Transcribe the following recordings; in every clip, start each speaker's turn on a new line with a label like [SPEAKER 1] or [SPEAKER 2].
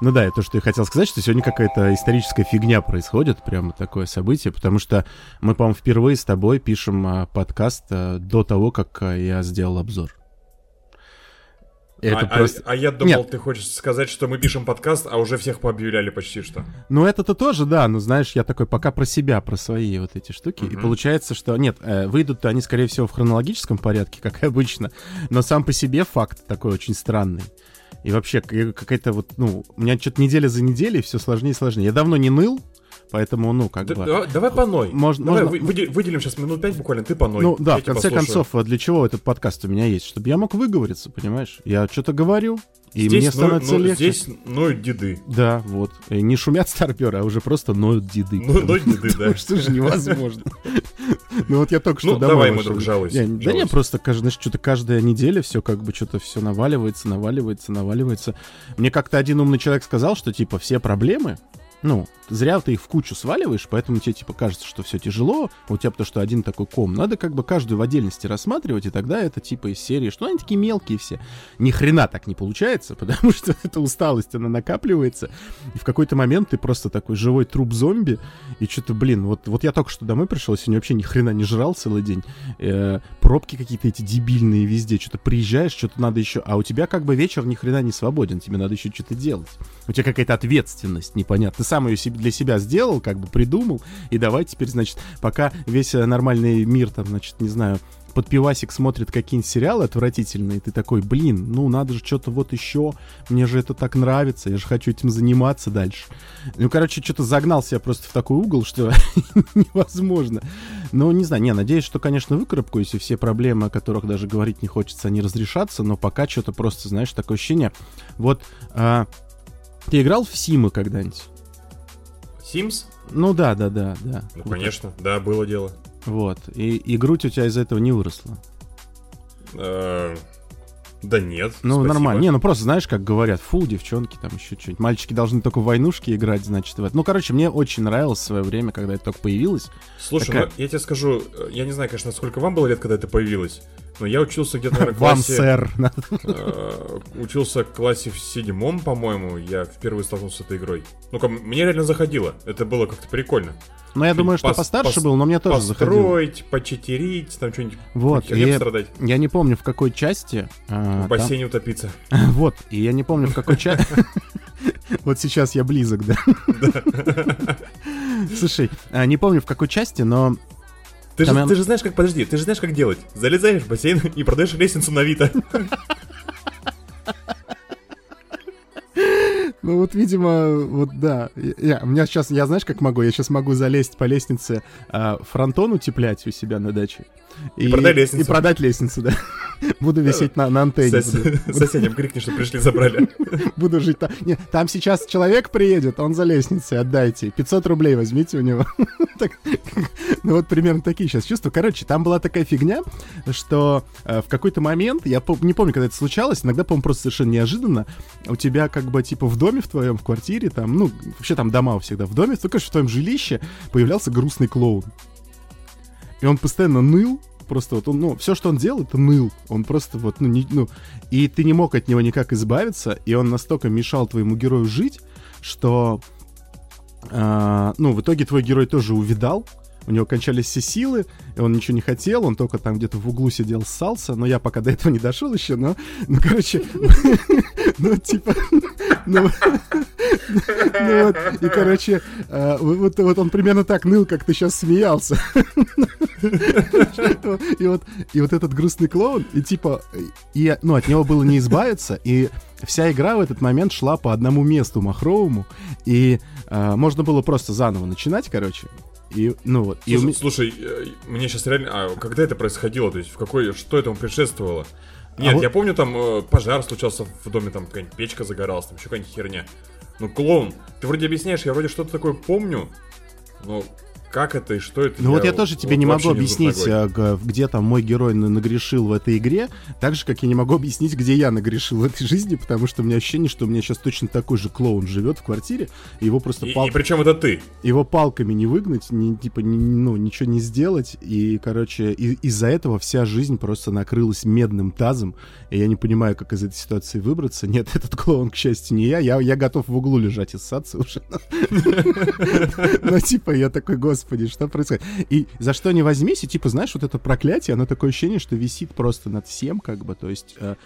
[SPEAKER 1] Ну да, это что я хотел сказать, что сегодня какая-то историческая фигня происходит, прямо такое событие, потому что мы, по-моему, впервые с тобой пишем а, подкаст а, до того, как а, я сделал обзор.
[SPEAKER 2] Это а, просто... а, а я думал, Нет. ты хочешь сказать, что мы пишем подкаст, а уже всех пообъявляли почти что.
[SPEAKER 1] Ну, это-то тоже, да, но знаешь, я такой пока про себя, про свои вот эти штуки. Угу. И получается, что... Нет, э, выйдут они, скорее всего, в хронологическом порядке, как и обычно, но сам по себе факт такой очень странный. И вообще, какая-то вот, ну, у меня что-то неделя за неделей все сложнее и сложнее. Я давно не ныл, Поэтому, ну, как
[SPEAKER 2] да,
[SPEAKER 1] бы...
[SPEAKER 2] Давай, давай поной. Можно, давай можно... выделим сейчас минут пять буквально, ты поной.
[SPEAKER 1] Ну да, в конце послушаю. концов, для чего этот подкаст у меня есть? Чтобы я мог выговориться, понимаешь? Я что-то говорю, и здесь мне становится ну, легче.
[SPEAKER 2] Здесь ноют деды.
[SPEAKER 1] Да, вот. И не шумят старперы, а уже просто ноют деды.
[SPEAKER 2] Ну, ноют деды, да.
[SPEAKER 1] Что же невозможно. Ну вот я только что
[SPEAKER 2] ну,
[SPEAKER 1] домой
[SPEAKER 2] давай, мой друг, жалуйся.
[SPEAKER 1] Да не, просто, знаешь, что-то каждая неделя все как бы что-то все наваливается, наваливается, наваливается. Мне как-то один умный человек сказал, что типа все проблемы, ну, зря ты их в кучу сваливаешь, поэтому тебе, типа, кажется, что все тяжело, у тебя потому что один такой ком. Надо как бы каждую в отдельности рассматривать, и тогда это, типа, из серии, что они такие мелкие все. Ни хрена так не получается, потому что эта усталость, она накапливается, и в какой-то момент ты просто такой живой труп зомби, и что-то, блин, вот, вот я только что домой пришел, сегодня вообще ни хрена не жрал целый день, э, пробки какие-то эти дебильные везде, что-то приезжаешь, что-то надо еще, а у тебя как бы вечер ни хрена не свободен, тебе надо еще что-то делать. У тебя какая-то ответственность непонятная. Ты сам ее для себя сделал, как бы придумал, и давай теперь, значит, пока весь э, нормальный мир там, значит, не знаю, под пивасик смотрит какие-нибудь сериалы отвратительные, ты такой, блин, ну надо же что-то вот еще, мне же это так нравится, я же хочу этим заниматься дальше. Ну, короче, что-то загнал себя просто в такой угол, что невозможно. Ну, не знаю, не, надеюсь, что, конечно, выкарабкаюсь, и все проблемы, о которых даже говорить не хочется, они разрешатся, но пока что-то просто, знаешь, такое ощущение. Вот, а, ты играл в Симы когда-нибудь?
[SPEAKER 2] Sims?
[SPEAKER 1] Ну да, да, да, да.
[SPEAKER 2] Ну, конечно, да, было дело.
[SPEAKER 1] Вот. И, и грудь у тебя из-за этого не выросла.
[SPEAKER 2] Э, да нет.
[SPEAKER 1] Ну, спасибо. нормально. Не, ну просто знаешь, как говорят, фу, девчонки, там еще что-нибудь. Мальчики должны только в войнушки играть, значит, в это. Ну, короче, мне очень нравилось в свое время, когда это только появилось.
[SPEAKER 2] Слушай, Такая... ну, я тебе скажу, э, я не знаю, конечно, сколько вам было лет, когда это появилось. Но я учился где-то, наверное, классе...
[SPEAKER 1] Вам, сэр.
[SPEAKER 2] Э, учился в классе в седьмом, по-моему, я впервые столкнулся с этой игрой. Ну-ка, мне реально заходило. Это было как-то прикольно.
[SPEAKER 1] Ну, я думаю, что постарше был, но мне тоже заходило.
[SPEAKER 2] Построить, почетерить, там что-нибудь
[SPEAKER 1] вот, и страдать. Я не помню, в какой части...
[SPEAKER 2] А, в бассейне утопиться.
[SPEAKER 1] Вот, и я не помню, в какой части... Вот сейчас я близок, да? Слушай, а, не помню, в какой части, но
[SPEAKER 2] ты же, ты же знаешь, как, подожди, ты же знаешь, как делать. Залезаешь в бассейн и продаешь лестницу на Авито.
[SPEAKER 1] Ну вот, видимо, вот да. Я, у меня сейчас, я знаешь, как могу? Я сейчас могу залезть по лестнице а, фронтон утеплять у себя на даче.
[SPEAKER 2] И, и продать лестницу.
[SPEAKER 1] И продать лестницу, да. Буду висеть на, на антенне. Сос,
[SPEAKER 2] буду. Соседям крикни, что пришли, забрали.
[SPEAKER 1] Буду жить там. Не, там сейчас человек приедет, он за лестницей, отдайте. 500 рублей возьмите у него. ну вот примерно такие сейчас чувства. Короче, там была такая фигня, что э, в какой-то момент, я не помню, когда это случалось, иногда, по-моему, просто совершенно неожиданно, у тебя как бы типа в доме в твоем, в квартире, там, ну, вообще там дома всегда в доме, только что в твоем жилище появлялся грустный клоун. И он постоянно ныл, просто вот он, ну, все, что он делал, это ныл. Он просто вот, ну, не, ну, и ты не мог от него никак избавиться, и он настолько мешал твоему герою жить, что, э, ну, в итоге твой герой тоже увидал, у него кончались все силы, и он ничего не хотел, он только там где-то в углу сидел, ссался, но я пока до этого не дошел еще, но, ну, короче, ну, типа, ну, ну вот, и, короче, вот, вот он примерно так ныл, как ты сейчас смеялся. И вот, и вот этот грустный клоун, и типа, и, ну, от него было не избавиться, и вся игра в этот момент шла по одному месту махровому, и э, можно было просто заново начинать, короче, и, ну вот.
[SPEAKER 2] Слушай, и... слушай, э, мне сейчас реально... А когда это происходило? То есть в какой... Что этому предшествовало? А Нет, а вот... я помню, там э, пожар случался в доме, там какая-нибудь печка загоралась, там еще какая-нибудь херня. Ну, клоун, ты вроде объясняешь, я вроде что-то такое помню, но как это и что это.
[SPEAKER 1] Ну вот я тоже тебе не могу объяснить, а, где там мой герой нагрешил в этой игре, так же, как я не могу объяснить, где я нагрешил в этой жизни, потому что у меня ощущение, что у меня сейчас точно такой же клоун живет в квартире, и его просто...
[SPEAKER 2] И, пал... и причем это ты.
[SPEAKER 1] Его палками не выгнать, ни, типа, ни, ну, ничего не сделать, и, короче, и, из-за этого вся жизнь просто накрылась медным тазом, и я не понимаю, как из этой ситуации выбраться. Нет, этот клоун, к счастью, не я, я, я готов в углу лежать и ссаться уже. Но, типа, я такой, господи, что происходит? И за что не возьмись, и, типа, знаешь, вот это проклятие, оно такое ощущение, что висит просто над всем, как бы, то есть э,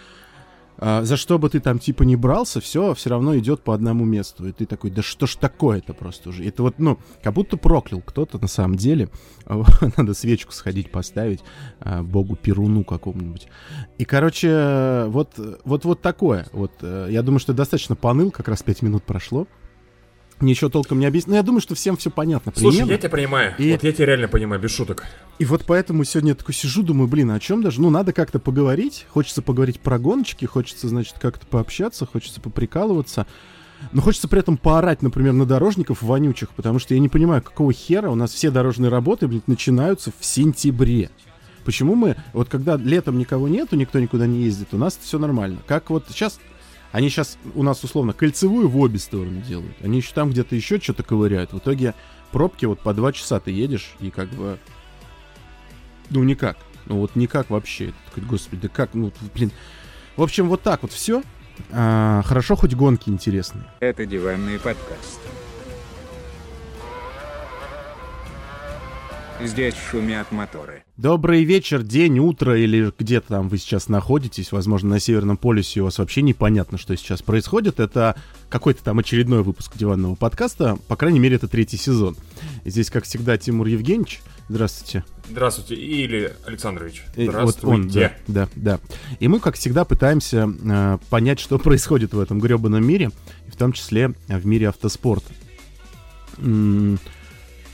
[SPEAKER 1] а, за что бы ты там типа не брался, все все равно идет по одному месту. И ты такой, да что ж такое-то просто уже. Это вот, ну, как будто проклял кто-то на самом деле. Надо свечку сходить поставить а, богу Перуну какому-нибудь. И, короче, вот, вот, вот такое. Вот, э, я думаю, что достаточно поныл, как раз пять минут прошло ничего толком не объяснить. Но я думаю, что всем все понятно.
[SPEAKER 2] Слушай, примерно. я тебя понимаю. И... Вот я тебя реально понимаю, без шуток.
[SPEAKER 1] И вот поэтому сегодня я такой сижу, думаю, блин, а о чем даже? Ну, надо как-то поговорить. Хочется поговорить про гоночки, хочется, значит, как-то пообщаться, хочется поприкалываться. Но хочется при этом поорать, например, на дорожников вонючих, потому что я не понимаю, какого хера у нас все дорожные работы, блин, начинаются в сентябре. Почему мы, вот когда летом никого нету, никто никуда не ездит, у нас все нормально. Как вот сейчас они сейчас у нас условно кольцевую в обе стороны делают. Они еще там где-то еще что-то ковыряют. В итоге пробки вот по два часа ты едешь и как бы... Ну никак. Ну вот никак вообще. Господи, да как? Ну, блин. В общем, вот так вот все. А, хорошо, хоть гонки интересные.
[SPEAKER 3] Это диванный подкаст. Здесь шумят моторы.
[SPEAKER 1] Добрый вечер, день, утро или где-то там вы сейчас находитесь. Возможно, на Северном полюсе у вас вообще непонятно, что сейчас происходит. Это какой-то там очередной выпуск диванного подкаста. По крайней мере, это третий сезон. Здесь, как всегда, Тимур Евгеньевич. Здравствуйте.
[SPEAKER 2] Здравствуйте. Или Александрович.
[SPEAKER 1] Здравствуйте. Вот он, да, да, да. И мы, как всегда, пытаемся э, понять, что происходит в этом гребаном мире, в том числе в мире автоспорта. М -м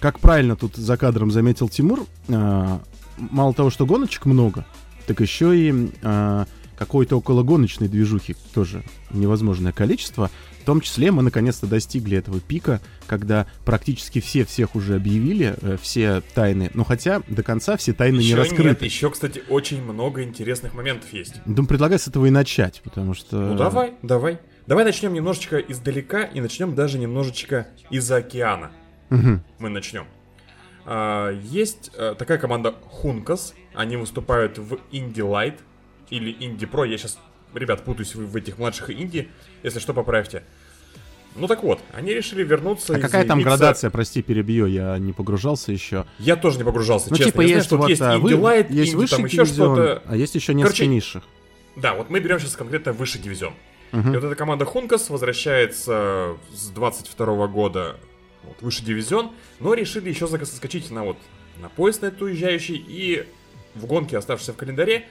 [SPEAKER 1] как правильно тут за кадром заметил Тимур, э, мало того, что гоночек много, так еще и э, какой-то окологоночной движухи тоже невозможное количество. В том числе мы наконец-то достигли этого пика, когда практически все всех уже объявили, э, все тайны. Но хотя до конца все тайны еще не раскрыты. Нет,
[SPEAKER 2] еще, кстати, очень много интересных моментов есть.
[SPEAKER 1] Думаю, предлагаю с этого и начать, потому что...
[SPEAKER 2] Ну давай, давай. Давай начнем немножечко издалека и начнем даже немножечко из-за океана. Угу. Мы начнем. А, есть а, такая команда Хункас. Они выступают в Indie Light или Indie Pro. Я сейчас, ребят, путаюсь в, этих младших инди. Если что, поправьте. Ну так вот, они решили вернуться.
[SPEAKER 1] А какая там градация, прости, перебью, я не погружался еще.
[SPEAKER 2] Я тоже не погружался,
[SPEAKER 1] ну,
[SPEAKER 2] честно.
[SPEAKER 1] Типа я есть знаю, вот, есть
[SPEAKER 2] Indie Light,
[SPEAKER 1] есть Indie, там еще что-то. А есть еще несколько Короче, низших.
[SPEAKER 2] Да, вот мы берем сейчас конкретно высший дивизион. Угу. И вот эта команда Хункас возвращается с 22 года вот, выше дивизион, но решили еще заскочить на вот на поезд на этот уезжающий и в гонке, оставшейся в календаре,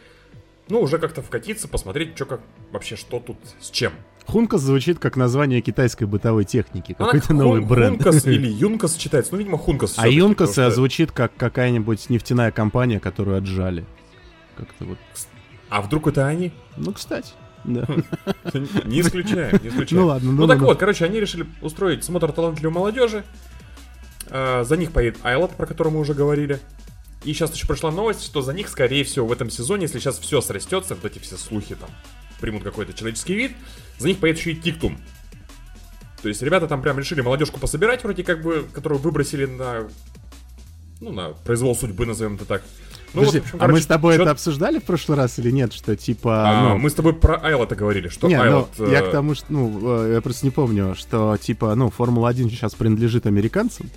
[SPEAKER 2] ну, уже как-то вкатиться, посмотреть, что как вообще, что тут с чем.
[SPEAKER 1] Хункас звучит как название китайской бытовой техники, какой-то новый бренд.
[SPEAKER 2] Хункас или Юнкас читается, ну, видимо, Хункас.
[SPEAKER 1] А Юнкас что... звучит как какая-нибудь нефтяная компания, которую отжали. Как-то вот.
[SPEAKER 2] А вдруг это они?
[SPEAKER 1] Ну, кстати. Да.
[SPEAKER 2] Не исключаем, не исключаем. Ну ладно, ну, ну так вот, короче, они решили устроить смотр талантливой молодежи. А, за них поедет Айлот, про который мы уже говорили. И сейчас еще пришла новость, что за них, скорее всего, в этом сезоне, если сейчас все срастется, вот эти все слухи там примут какой-то человеческий вид, за них поедет еще и Тиктум. То есть ребята там прям решили молодежку пособирать, вроде как бы, которую выбросили на, ну, на произвол судьбы, назовем это так.
[SPEAKER 1] Ну, Подожди, вот, общем, короче, а мы с тобой чё... это обсуждали в прошлый раз или нет, что типа...
[SPEAKER 2] А, ну... Мы с тобой про Айлота говорили, что
[SPEAKER 1] нет,
[SPEAKER 2] Айлот...
[SPEAKER 1] Ну, я к тому, что, ну, э, я просто не помню, что типа, ну, Формула-1 сейчас принадлежит американцам,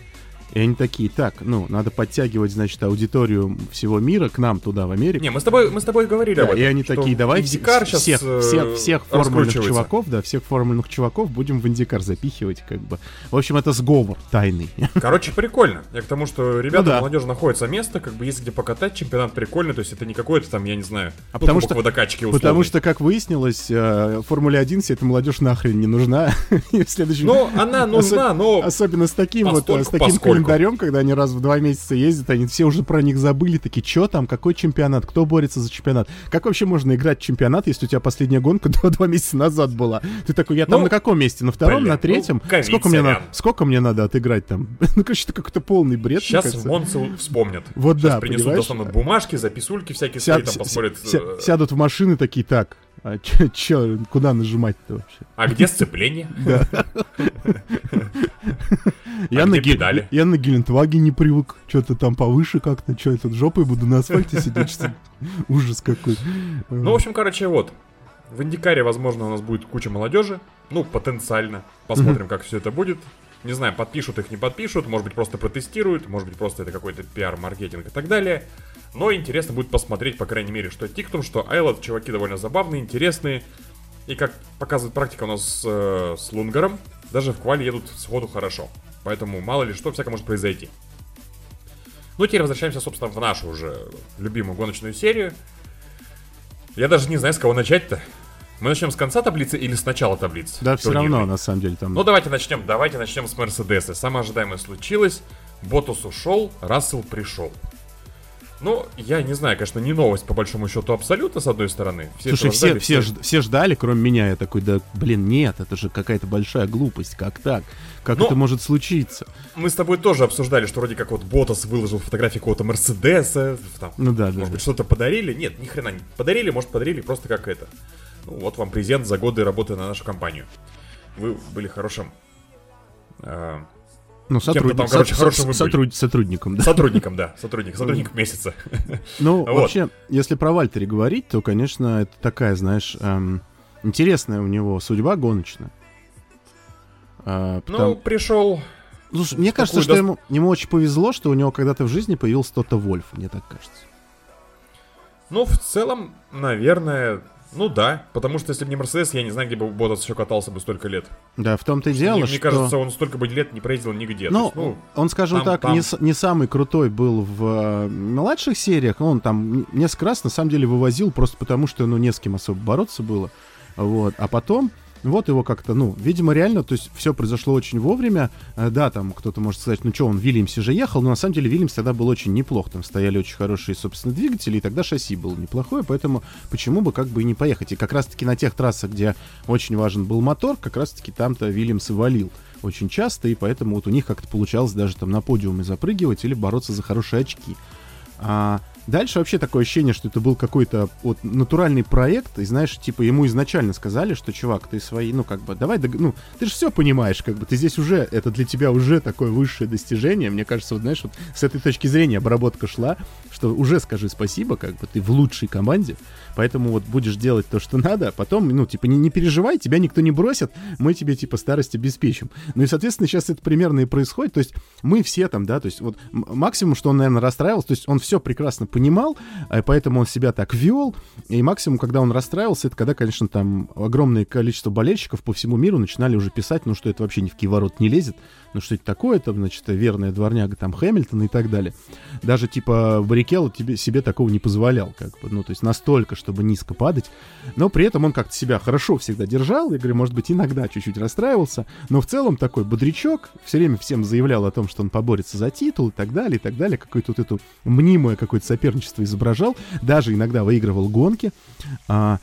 [SPEAKER 1] и они такие, так, ну, надо подтягивать, значит, аудиторию всего мира к нам туда, в Америку.
[SPEAKER 2] Не, мы с тобой, мы с тобой говорили да, об этом.
[SPEAKER 1] И они такие, давай всех, всех, всех, всех формульных чуваков, да, всех формульных чуваков будем в Индикар запихивать, как бы. В общем, это сговор тайный.
[SPEAKER 2] Короче, прикольно. Я к тому, что ребята, ну, да. молодежь находится место, как бы есть где покатать, чемпионат прикольный, то есть это не какой-то там, я не знаю,
[SPEAKER 1] а ну, потому что, водокачки условный. Потому что, как выяснилось, э, Формуле 1 вся эта молодежь нахрен не нужна.
[SPEAKER 2] в следующем... Ну, она нужна, но...
[SPEAKER 1] Особенно с таким вот, с таким календарем, когда они раз в два месяца ездят, они все уже про них забыли, такие, что там, какой чемпионат, кто борется за чемпионат. Как вообще можно играть в чемпионат, если у тебя последняя гонка два, два месяца назад была? Ты такой, я там ну, на каком месте? На втором, блин, на третьем? Ну, сколько, мне на, сколько мне надо отыграть там? ну, короче, это какой-то полный бред.
[SPEAKER 2] Сейчас Монцы вспомнят.
[SPEAKER 1] Вот
[SPEAKER 2] Сейчас
[SPEAKER 1] да,
[SPEAKER 2] принесут, достанут бумажки, записульки всякие, Сяд, свои, там посмотрят.
[SPEAKER 1] Ся, э, сядут в машины такие, так, а чё, куда нажимать-то вообще?
[SPEAKER 2] А где сцепление? Да.
[SPEAKER 1] Я, а на педали? я на Гелендваге не привык. Что-то там повыше как-то. Что я тут жопой буду на асфальте сидеть? Ужас какой.
[SPEAKER 2] Ну, в общем, короче, вот. В Индикаре, возможно, у нас будет куча молодежи. Ну, потенциально. Посмотрим, как все это будет. Не знаю, подпишут их, не подпишут. Может быть, просто протестируют. Может быть, просто это какой-то пиар-маркетинг и так далее. Но интересно будет посмотреть, по крайней мере, что Тиктум, что Айлот. Чуваки довольно забавные, интересные. И как показывает практика у нас э, с Лунгаром, даже в квале едут сходу хорошо. Поэтому мало ли что, всякое может произойти. Ну, теперь возвращаемся, собственно, в нашу уже любимую гоночную серию. Я даже не знаю, с кого начать-то. Мы начнем с конца таблицы или с начала таблицы?
[SPEAKER 1] Да, все равно, на самом деле, там...
[SPEAKER 2] Ну, давайте начнем, давайте начнем с Мерседеса. Самое ожидаемое случилось. Ботус ушел, Рассел пришел. Ну, я не знаю, конечно, не новость по большому счету абсолютно, с одной стороны.
[SPEAKER 1] Все Слушай, все, все, все... все ждали, кроме меня. Я такой, да, блин, нет, это же какая-то большая глупость. Как так? Как Но это может случиться?
[SPEAKER 2] Мы с тобой тоже обсуждали, что вроде как вот Ботас выложил фотографии какого-то Мерседеса. Там,
[SPEAKER 1] ну да, да.
[SPEAKER 2] Может быть, что-то подарили. Нет, ни хрена не подарили, может, подарили просто как это. Ну, вот вам презент за годы работы на нашу компанию. Вы были хорошим
[SPEAKER 1] э, ну, сотруд... там, короче, со- сотруд... сотрудником,
[SPEAKER 2] да. Сотрудником, да. Сотрудник, сотрудник месяца.
[SPEAKER 1] Ну, вот. вообще, если про Вальтери говорить, то, конечно, это такая, знаешь, эм, интересная у него судьба гоночная.
[SPEAKER 2] А, потому... Ну, пришел...
[SPEAKER 1] Слушай, мне кажется, что до... ему, ему очень повезло, что у него когда-то в жизни появился кто-то Вольф, мне так кажется.
[SPEAKER 2] Ну, в целом, наверное, ну да, потому что если бы не Мерседес, я не знаю, где бы Ботас еще катался бы столько лет.
[SPEAKER 1] Да, в том-то и дело, мне,
[SPEAKER 2] что... Мне кажется, он столько бы лет не проездил нигде.
[SPEAKER 1] Ну, есть, ну он, скажем там, так, там... Не, не самый крутой был в э, младших сериях, он там несколько раз, на самом деле, вывозил просто потому, что, ну, не с кем особо бороться было. Вот, а потом вот его как-то, ну, видимо, реально, то есть все произошло очень вовремя. Э, да, там кто-то может сказать, ну что, он в Вильямсе же ехал, но на самом деле Вильямс тогда был очень неплох. Там стояли очень хорошие, собственно, двигатели, и тогда шасси было неплохое, поэтому почему бы как бы и не поехать. И как раз-таки на тех трассах, где очень важен был мотор, как раз-таки там-то Вильямс и валил очень часто, и поэтому вот у них как-то получалось даже там на подиуме запрыгивать или бороться за хорошие очки. А Дальше вообще такое ощущение, что это был какой-то вот натуральный проект, и знаешь, типа ему изначально сказали, что, чувак, ты свои, ну как бы, давай, ну, ты же все понимаешь, как бы, ты здесь уже, это для тебя уже такое высшее достижение, мне кажется, вот знаешь, вот с этой точки зрения обработка шла, что уже скажи спасибо, как бы, ты в лучшей команде, поэтому вот будешь делать то, что надо, а потом, ну, типа, не, не переживай, тебя никто не бросит, мы тебе, типа, старость обеспечим. Ну и, соответственно, сейчас это примерно и происходит, то есть мы все там, да, то есть вот максимум, что он, наверное, расстраивался, то есть он все прекрасно понимал, а поэтому он себя так вел. И максимум, когда он расстраивался, это когда, конечно, там огромное количество болельщиков по всему миру начинали уже писать, ну, что это вообще ни в киворот не лезет, ну, что это такое, там, значит, верная дворняга там Хэмилтона и так далее. Даже, типа, Баррикелло тебе, себе такого не позволял, как бы, ну, то есть настолько, чтобы низко падать. Но при этом он как-то себя хорошо всегда держал, я говорю, может быть, иногда чуть-чуть расстраивался, но в целом такой бодрячок, все время всем заявлял о том, что он поборется за титул и так далее, и так далее, какое-то вот это мнимое какое-то соперничество изображал, даже иногда выигрывал гонки. А,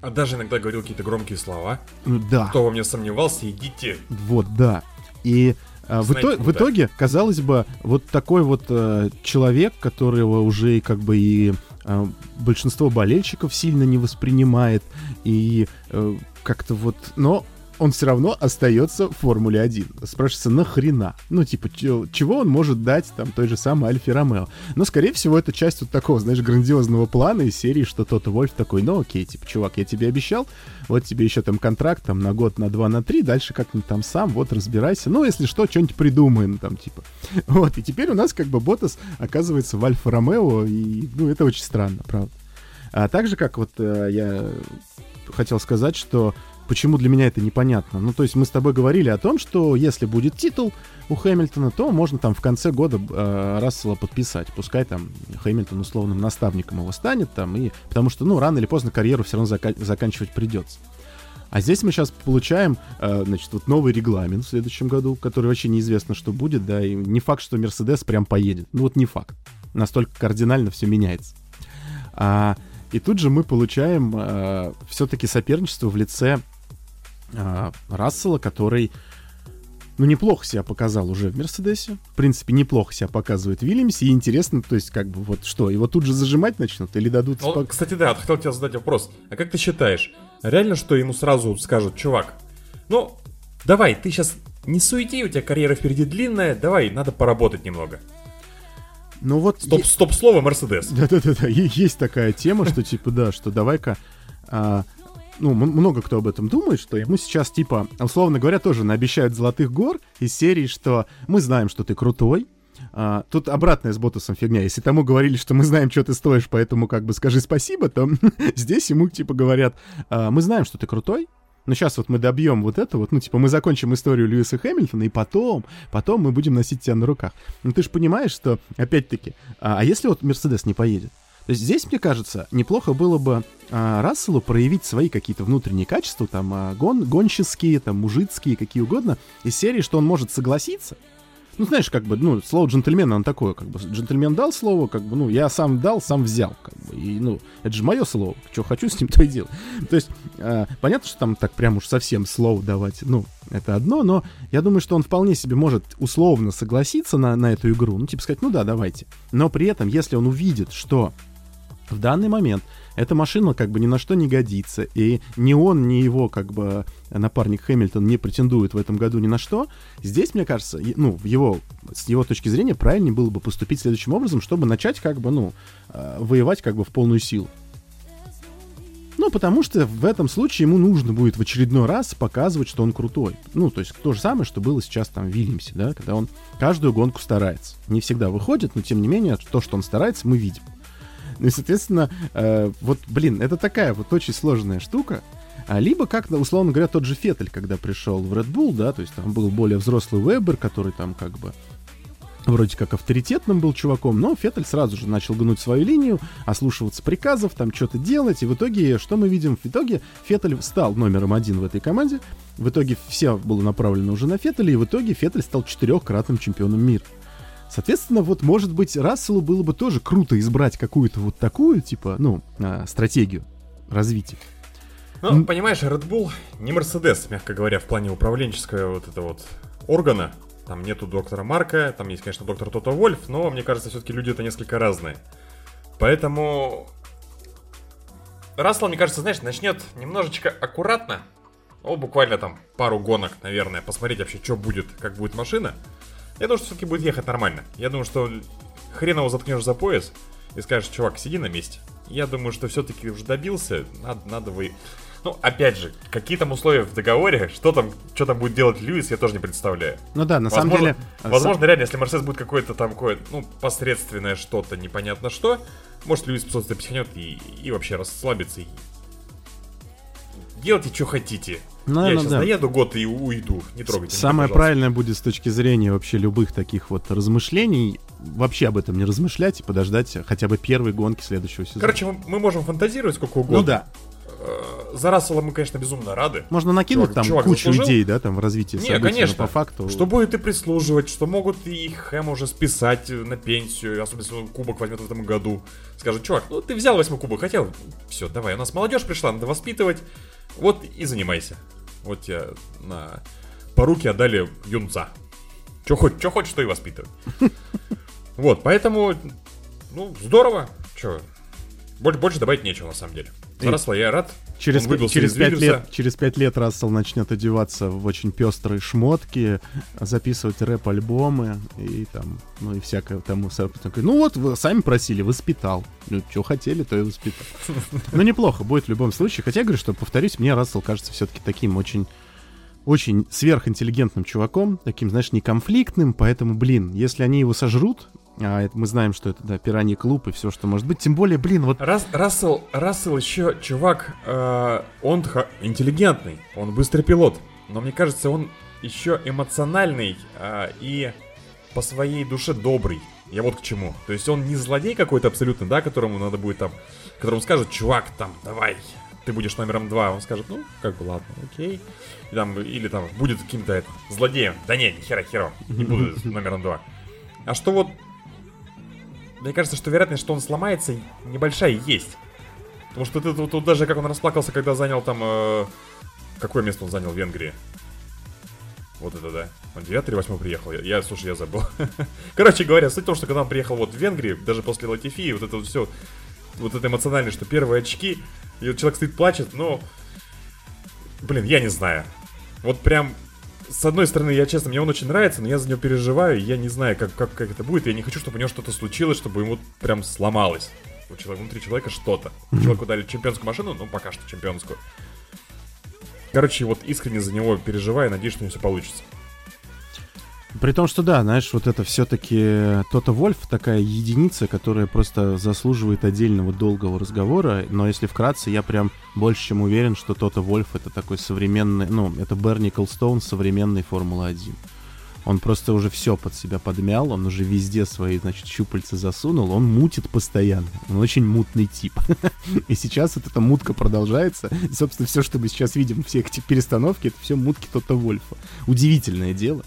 [SPEAKER 2] а даже иногда говорил какие-то громкие слова.
[SPEAKER 1] Да.
[SPEAKER 2] Кто во мне сомневался, идите.
[SPEAKER 1] Вот, да. И а, в, итоге, в итоге, казалось бы, вот такой вот э, человек, которого уже как бы и э, большинство болельщиков сильно не воспринимает, и э, как-то вот, но он все равно остается в Формуле 1. Спрашивается, нахрена? Ну, типа, чего он может дать там той же самой Альфе Ромео? Но, скорее всего, это часть вот такого, знаешь, грандиозного плана из серии, что тот Вольф такой, ну окей, типа, чувак, я тебе обещал, вот тебе еще там контракт там на год, на два, на три, дальше как-нибудь там сам, вот, разбирайся. Ну, если что, что-нибудь придумаем там, типа. Вот, и теперь у нас как бы Ботас оказывается в Альфа Ромео, и, ну, это очень странно, правда. А также, как вот э, я хотел сказать, что почему для меня это непонятно. Ну, то есть мы с тобой говорили о том, что если будет титул у Хэмилтона, то можно там в конце года э, Рассела подписать. Пускай там Хэмилтон условным наставником его станет там, и, потому что, ну, рано или поздно карьеру все равно зака- заканчивать придется. А здесь мы сейчас получаем, э, значит, вот новый регламент в следующем году, который вообще неизвестно, что будет, да, и не факт, что Мерседес прям поедет. Ну вот не факт. Настолько кардинально все меняется. А, и тут же мы получаем э, все-таки соперничество в лице э, Рассела, который ну, неплохо себя показал уже в Мерседесе. В принципе, неплохо себя показывает в Вильямсе. И интересно, то есть, как бы, вот что, его тут же зажимать начнут или дадут...
[SPEAKER 2] Ну, спок... кстати, да, хотел тебе задать вопрос. А как ты считаешь, реально, что ему сразу скажут, чувак, ну, давай, ты сейчас не суети, у тебя карьера впереди длинная, давай, надо поработать немного.
[SPEAKER 1] Ну вот...
[SPEAKER 2] Стоп, стоп слово Мерседес.
[SPEAKER 1] Да-да-да, есть такая тема, что типа, да, что давай-ка а, ну, много кто об этом думает, что ему сейчас, типа, условно говоря, тоже наобещают золотых гор из серии, что мы знаем, что ты крутой, а, тут обратная с Ботусом фигня. Если тому говорили, что мы знаем, что ты стоишь, поэтому как бы скажи спасибо, то здесь ему типа говорят, а, мы знаем, что ты крутой, но сейчас вот мы добьем вот это вот, ну, типа, мы закончим историю Льюиса Хэмилтона, и потом, потом мы будем носить тебя на руках. Ну, ты же понимаешь, что, опять-таки, а, а если вот Мерседес не поедет? То есть здесь, мне кажется, неплохо было бы а, Расселу проявить свои какие-то внутренние качества, там, а, гон, гонщицкие, там, мужицкие, какие угодно, из серии, что он может согласиться. Ну, знаешь, как бы, ну, слово джентльмена, он такое, как бы, джентльмен дал слово, как бы, ну, я сам дал, сам взял, как бы, и, ну, это же мое слово, что хочу с ним, то и делаю. То есть, э, понятно, что там так прям уж совсем слово давать, ну, это одно, но я думаю, что он вполне себе может условно согласиться на, на эту игру, ну, типа сказать, ну да, давайте. Но при этом, если он увидит, что в данный момент эта машина как бы ни на что не годится, и ни он, ни его как бы напарник Хэмилтон не претендуют в этом году ни на что. Здесь, мне кажется, ну, в его, с его точки зрения правильнее было бы поступить следующим образом, чтобы начать как бы, ну, э, воевать как бы в полную силу. Ну, потому что в этом случае ему нужно будет в очередной раз показывать, что он крутой. Ну, то есть то же самое, что было сейчас там в Вильямсе, да, когда он каждую гонку старается. Не всегда выходит, но тем не менее, то, что он старается, мы видим. Ну и, соответственно, э, вот, блин, это такая вот очень сложная штука. А либо, как, условно говоря, тот же Феттель, когда пришел в Red Bull, да, то есть там был более взрослый Вебер, который там как бы вроде как авторитетным был чуваком, но Феттель сразу же начал гнуть свою линию, ослушиваться приказов, там что-то делать, и в итоге, что мы видим? В итоге Феттель стал номером один в этой команде, в итоге все было направлено уже на Феттеля, и в итоге Феттель стал четырехкратным чемпионом мира. Соответственно, вот, может быть, Расселу было бы тоже круто избрать какую-то вот такую, типа, ну, а, стратегию развития.
[SPEAKER 2] Ну, понимаешь, Red Bull не Mercedes, мягко говоря, в плане управленческого вот этого вот органа. Там нету доктора Марка, там есть, конечно, доктор Тото Вольф, но мне кажется, все-таки люди это несколько разные. Поэтому Рассел, мне кажется, знаешь, начнет немножечко аккуратно, ну, буквально там пару гонок, наверное, посмотреть вообще, что будет, как будет машина. Я думаю, что все-таки будет ехать нормально. Я думаю, что хрен его заткнешь за пояс и скажешь, чувак, сиди на месте. Я думаю, что все-таки уже добился, надо, надо вы... Ну, опять же, какие там условия в договоре, что там, что там будет делать Льюис, я тоже не представляю.
[SPEAKER 1] Ну да, на
[SPEAKER 2] возможно,
[SPEAKER 1] самом деле...
[SPEAKER 2] Возможно, реально, если Мерседес будет какое-то там какое ну, посредственное что-то, непонятно что, может, Льюис просто психанет и, и вообще расслабится и делайте, что хотите. Ну, Я сейчас да. наеду год и уйду, не трогайте
[SPEAKER 1] Самое меня, правильное будет с точки зрения вообще любых таких вот размышлений, вообще об этом не размышлять и подождать хотя бы первой гонки следующего сезона.
[SPEAKER 2] Короче, мы, мы можем фантазировать сколько угодно.
[SPEAKER 1] Ну да.
[SPEAKER 2] Э, за Рассела мы, конечно, безумно рады.
[SPEAKER 1] Можно накинуть чувак, там чувак кучу заслужил. идей, да, там в развитии
[SPEAKER 2] Не, событий, конечно. по факту. Что будет и прислуживать, что могут и Хэм уже списать на пенсию, особенно если он кубок возьмет в этом году. Скажет, чувак, ну ты взял восьмой кубок, хотел? Все, давай, у нас молодежь пришла, надо воспитывать. Вот и занимайся. Вот я на по руке отдали юнца. Че хоть, хочешь, что и воспитывай. Вот, поэтому, ну, здорово. Че, больше, больше добавить нечего, на самом деле. Заросла, я рад.
[SPEAKER 1] Через, через, пять лет, через пять лет Рассел начнет одеваться в очень пестрые шмотки, записывать рэп-альбомы и там, ну и всякое тому. Ну вот, вы сами просили, воспитал. Ну, что хотели, то и воспитал. Ну, неплохо будет в любом случае. Хотя, я говорю, что, повторюсь, мне Рассел кажется все-таки таким очень очень сверхинтеллигентным чуваком, таким, знаешь, неконфликтным, поэтому, блин, если они его сожрут, а это, мы знаем, что это, да, пираньи клуб и все, что может быть. Тем более, блин, вот...
[SPEAKER 2] Рас, Рассел, Рассел еще, чувак, э, он интеллигентный, он быстрый пилот. Но мне кажется, он еще эмоциональный э, и по своей душе добрый. Я вот к чему. То есть он не злодей какой-то абсолютно, да, которому надо будет там... Которому скажут, чувак, там, давай, ты будешь номером два, он скажет, ну, как бы ладно, окей. И там, или там будет каким-то это, злодеем. Да нет, ни хера херо, не буду номером два. А что вот, мне кажется, что вероятность, что он сломается, небольшая есть. Потому что тут, тут даже как он расплакался, когда занял там... Э, какое место он занял в Венгрии? Вот это да. Он 9 или 8 приехал? Я, я, слушай, я забыл. Короче говоря, суть в том, что когда он приехал вот в Венгрию, даже после Латифии, вот это вот все, вот это эмоционально, что первые очки, и вот человек стоит, плачет, но... Блин, я не знаю. Вот прям с одной стороны, я честно, мне он очень нравится, но я за него переживаю, я не знаю, как, как, как это будет. Я не хочу, чтобы у него что-то случилось, чтобы ему прям сломалось. У человека, внутри человека что-то. Человеку дали чемпионскую машину, ну, пока что чемпионскую. Короче, вот искренне за него переживаю, надеюсь, что у него все получится.
[SPEAKER 1] При том, что да, знаешь, вот это все-таки Тота Вольф такая единица, которая просто заслуживает отдельного долгого разговора. Но если вкратце, я прям больше чем уверен, что Тота Вольф это такой современный, ну, это Берни Колстоун современной Формулы-1. Он просто уже все под себя подмял, он уже везде свои, значит, щупальца засунул, он мутит постоянно. Он очень мутный тип. И сейчас вот эта мутка продолжается. И, собственно, все, что мы сейчас видим, все эти перестановки, это все мутки Тота Вольфа. Удивительное дело.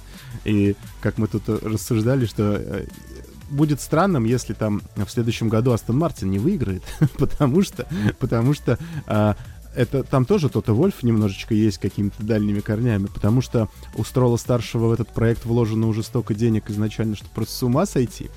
[SPEAKER 1] И как мы тут рассуждали, что э, будет странным, если там в следующем году Астон Мартин не выиграет, потому что, потому что а, это там тоже Тота Вольф немножечко есть какими-то дальними корнями, потому что у Строла старшего в этот проект вложено уже столько денег изначально, что просто с ума сойти,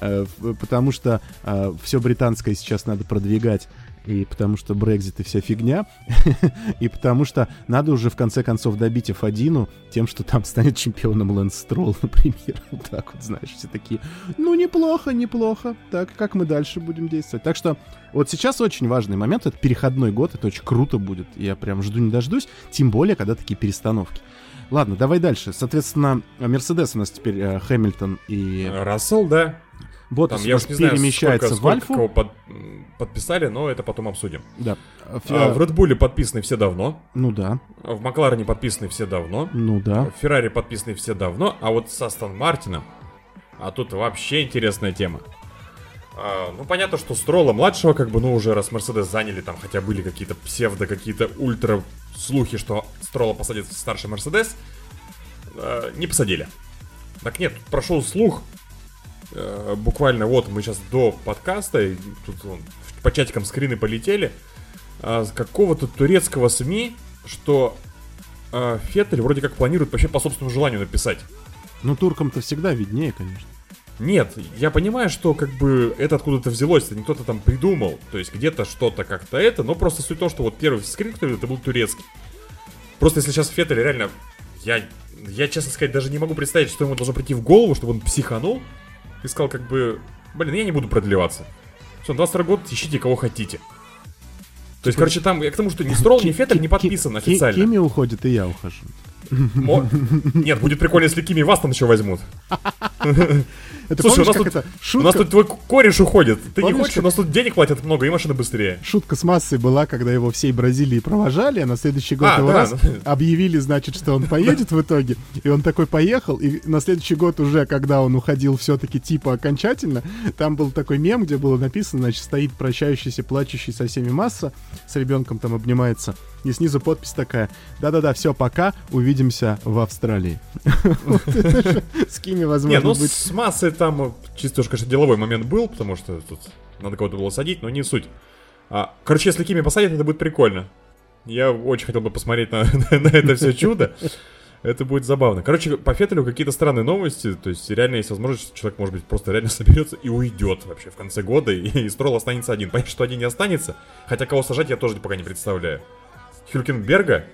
[SPEAKER 1] э, потому что э, все британское сейчас надо продвигать и потому что Брекзит и вся фигня, и потому что надо уже в конце концов добить F1 тем, что там станет чемпионом Лэнс Стролл, например. Вот так вот, знаешь, все такие, ну, неплохо, неплохо. Так, как мы дальше будем действовать? Так что вот сейчас очень важный момент, это переходной год, это очень круто будет. Я прям жду не дождусь, тем более, когда такие перестановки. Ладно, давай дальше. Соответственно, Мерседес у нас теперь э, Хэмилтон и...
[SPEAKER 2] Рассел, да.
[SPEAKER 1] Ботас я уж не перемещается знаю, сколько, в Альфу.
[SPEAKER 2] Под, подписали, но это потом обсудим.
[SPEAKER 1] Да.
[SPEAKER 2] А, в Red Bull подписаны все давно.
[SPEAKER 1] Ну да.
[SPEAKER 2] В Макларене подписаны все давно.
[SPEAKER 1] Ну да.
[SPEAKER 2] В Феррари подписаны все давно. А вот с Астон Мартином, а тут вообще интересная тема. А, ну, понятно, что Строла младшего, как бы, ну, уже раз Мерседес заняли, там, хотя были какие-то псевдо, какие-то ультра слухи, что Строла посадит в старший Мерседес, а, не посадили. Так нет, прошел слух, э, буквально вот мы сейчас до подкаста, и тут вон, по чатикам скрины полетели, э, какого-то турецкого СМИ, что э, Феттель вроде как планирует вообще по собственному желанию написать.
[SPEAKER 1] Ну, туркам-то всегда виднее, конечно.
[SPEAKER 2] Нет, я понимаю, что как бы это откуда-то взялось, это не кто-то там придумал. То есть где-то что-то как-то это, но просто суть в том, что вот первый скрин, который это был турецкий. Просто если сейчас Феттель реально... Я, я, честно сказать, даже не могу представить, что ему должно прийти в голову, чтобы он психанул и сказал как бы, блин, я не буду продлеваться. Все, 22 год, ищите кого хотите. То есть, типа короче, там, я к тому, что ни Строл, ни Феттель не подписан официально.
[SPEAKER 1] Кими уходит, и я ухожу.
[SPEAKER 2] Нет, будет прикольно, если Кими вас там еще возьмут.
[SPEAKER 1] Это Слушай, помнишь, у, нас тут, это?
[SPEAKER 2] Шутка... у нас тут твой кореш уходит. Ты помнишь, не хочешь? Как... У нас тут денег платят много, и машина быстрее.
[SPEAKER 1] Шутка с массой была, когда его всей Бразилии провожали, а на следующий год а, его да, раз объявили, значит, что он поедет в итоге. И он такой поехал, и на следующий год уже, когда он уходил все-таки типа окончательно, там был такой мем, где было написано, значит, стоит прощающийся, плачущий со всеми масса, с ребенком там обнимается. И снизу подпись такая. Да-да-да, все, пока, увидимся в Австралии. С Кими, возможно,
[SPEAKER 2] Не, ну с массой там чисто уж, конечно, деловой момент был, потому что тут надо кого-то было садить, но не суть. А, короче, если Кими посадят, это будет прикольно. Я очень хотел бы посмотреть на, на это все чудо. Это будет забавно. Короче, по Феттелю какие-то странные новости. То есть реально есть возможность, что человек, может быть, просто реально соберется и уйдет вообще в конце года. И, и Строл останется один. Понятно, что один не останется. Хотя кого сажать я тоже пока не представляю. Хюлькенберга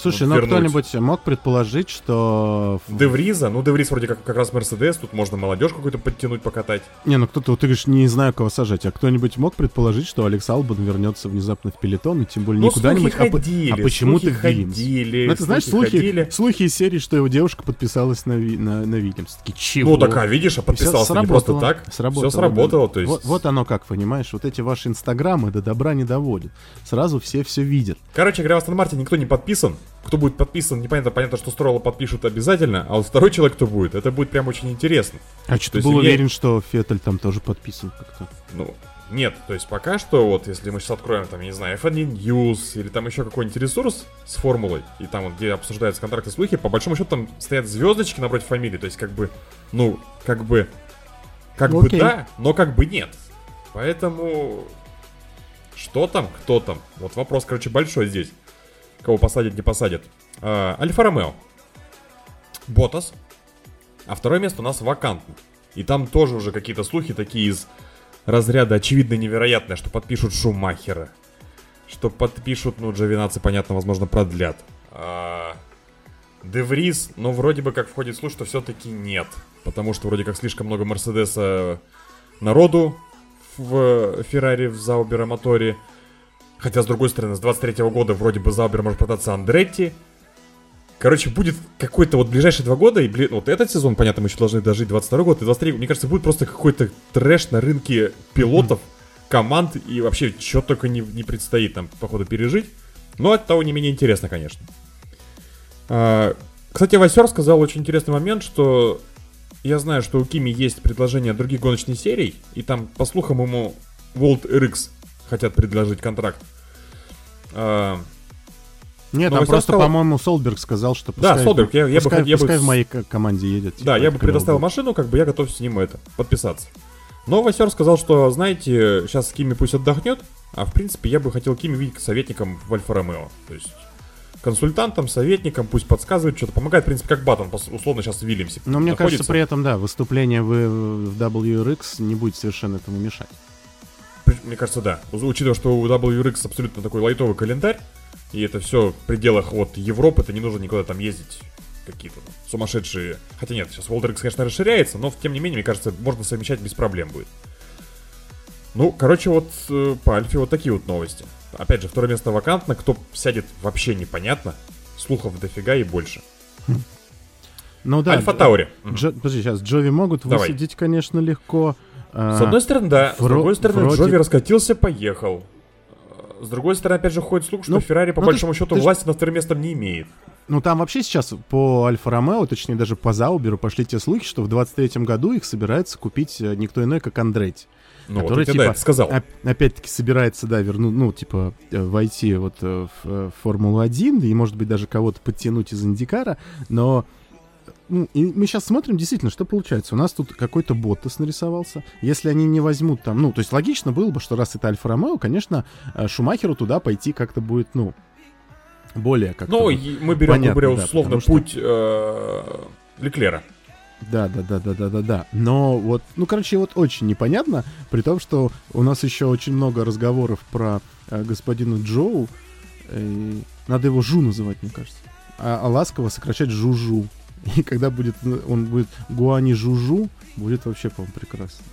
[SPEAKER 1] Слушай, ну кто-нибудь мог предположить, что...
[SPEAKER 2] Девриза? Ну, Девриз вроде как, как раз Мерседес, тут можно молодежь какую-то подтянуть, покатать.
[SPEAKER 1] Не, ну кто-то, вот ты говоришь, не знаю, кого сажать, а кто-нибудь мог предположить, что Алекс Албан вернется внезапно в пелетон, и тем более ну, не куда-нибудь,
[SPEAKER 2] а,
[SPEAKER 1] а почему-то
[SPEAKER 2] ходили,
[SPEAKER 1] Ну, ты знаешь, слухи, ходили. слухи из серии, что его девушка подписалась на, на, на Вильямс. Такие, чего?
[SPEAKER 2] Ну, так, а видишь, а подписался не просто так. Сработало, Все сработало, то есть...
[SPEAKER 1] Вот, вот оно как, понимаешь, вот эти ваши инстаграмы до добра не доводят. Сразу все все видят.
[SPEAKER 2] Короче говоря, в Астон Марте никто не подписан. Кто будет подписан, непонятно, понятно, что Стролла подпишут обязательно, а вот второй человек, кто будет, это будет прям очень интересно.
[SPEAKER 1] А что ты был уверен, что Феттель там тоже подписан как-то?
[SPEAKER 2] Ну, нет. То есть пока что, вот если мы сейчас откроем, там, я не знаю, F1 News или там еще какой-нибудь ресурс с формулой, и там вот где обсуждаются контракты слухи, по большому счету там стоят звездочки напротив фамилии. То есть как бы, ну, как бы, как бы да, но как бы нет. Поэтому что там, кто там? Вот вопрос, короче, большой здесь. Кого посадят, не посадят. А, Альфа Ромео. Ботас. А второе место у нас вакантно. И там тоже уже какие-то слухи такие из разряда очевидно невероятное, что подпишут Шумахера. Что подпишут, ну, Джавинаци, понятно, возможно, продлят. А... Деврис, но вроде бы как входит слух, что все-таки нет. Потому что вроде как слишком много Мерседеса народу в Феррари в Заубера моторе. Хотя, с другой стороны, с 23 -го года вроде бы Заубер может продаться Андретти. Короче, будет какой-то вот ближайшие два года, и блин, вот этот сезон, понятно, мы еще должны дожить 22 год, и 23 мне кажется, будет просто какой-то трэш на рынке пилотов, команд, и вообще, что только не, не предстоит там, походу, пережить. Но от того не менее интересно, конечно. А, кстати, Васер сказал очень интересный момент, что я знаю, что у Кими есть предложение других гоночных серий, и там, по слухам, ему World RX хотят предложить контракт. А,
[SPEAKER 1] нет, там просто, сказал... по-моему, Солберг сказал, что
[SPEAKER 2] пускай, да, Солберг, я, я
[SPEAKER 1] пускай,
[SPEAKER 2] бы, я
[SPEAKER 1] пускай бы... в моей команде едет.
[SPEAKER 2] Типа, да, я бы предоставил был. машину, как бы я готов с ним это, подписаться. Но Васер сказал, что, знаете, сейчас Кими пусть отдохнет, а в принципе я бы хотел Кими видеть советником в Альфа Ромео. То есть консультантом, советником, пусть подсказывает, что-то помогает, в принципе, как Баттон, условно, сейчас в Вильямсе
[SPEAKER 1] Но мне находится. кажется, при этом, да, выступление в, в WRX не будет совершенно этому мешать.
[SPEAKER 2] Мне кажется, да. Учитывая, что у WRX абсолютно такой лайтовый календарь, и это все в пределах вот Европы, это не нужно никуда там ездить какие-то сумасшедшие. Хотя нет, сейчас World X, конечно, расширяется, но тем не менее, мне кажется, можно совмещать без проблем будет. Ну, короче, вот э, по Альфе вот такие вот новости. Опять же, второе место вакантно, кто сядет вообще непонятно. Слухов дофига и больше.
[SPEAKER 1] Ну да.
[SPEAKER 2] Альфа Таури.
[SPEAKER 1] Джо, подожди, сейчас Джови могут Давай. высадить, конечно, легко.
[SPEAKER 2] А, С одной стороны, да. С другой стороны, вроде... Джови раскатился, поехал. С другой стороны, опять же, ходит слух, что ну, Феррари, по ну, большому ты, счету, ты власти ж... над вторым местом не имеет.
[SPEAKER 1] Ну, там вообще сейчас по Альфа-Ромео, точнее, даже по Зауберу пошли те слухи, что в 23-м году их собирается купить э, никто иной, как Андретти.
[SPEAKER 2] Ну, который, вот типа, да, сказал. Оп-
[SPEAKER 1] опять-таки собирается, да, вернуть, ну, типа, э, войти вот э, в Формулу-1 и, может быть, даже кого-то подтянуть из Индикара, но и мы сейчас смотрим, действительно, что получается. У нас тут какой-то ботас нарисовался. Если они не возьмут там, ну, то есть логично было бы, что раз это Альфа-Ромео, конечно, э, Шумахеру туда пойти как-то будет, ну, более как-то...
[SPEAKER 2] Ну, мы берем, понятно, говоря, условно, да, путь что... э, Леклера.
[SPEAKER 1] Да, да, да, да, да, да, да. Но вот, ну, короче, вот очень непонятно, при том, что у нас еще очень много разговоров про э, господина Джоу. Э, надо его Жу называть, мне кажется. А, а ласково сокращать Жужу. И когда будет, он будет Гуани Жужу, будет вообще, по-моему, прекрасно.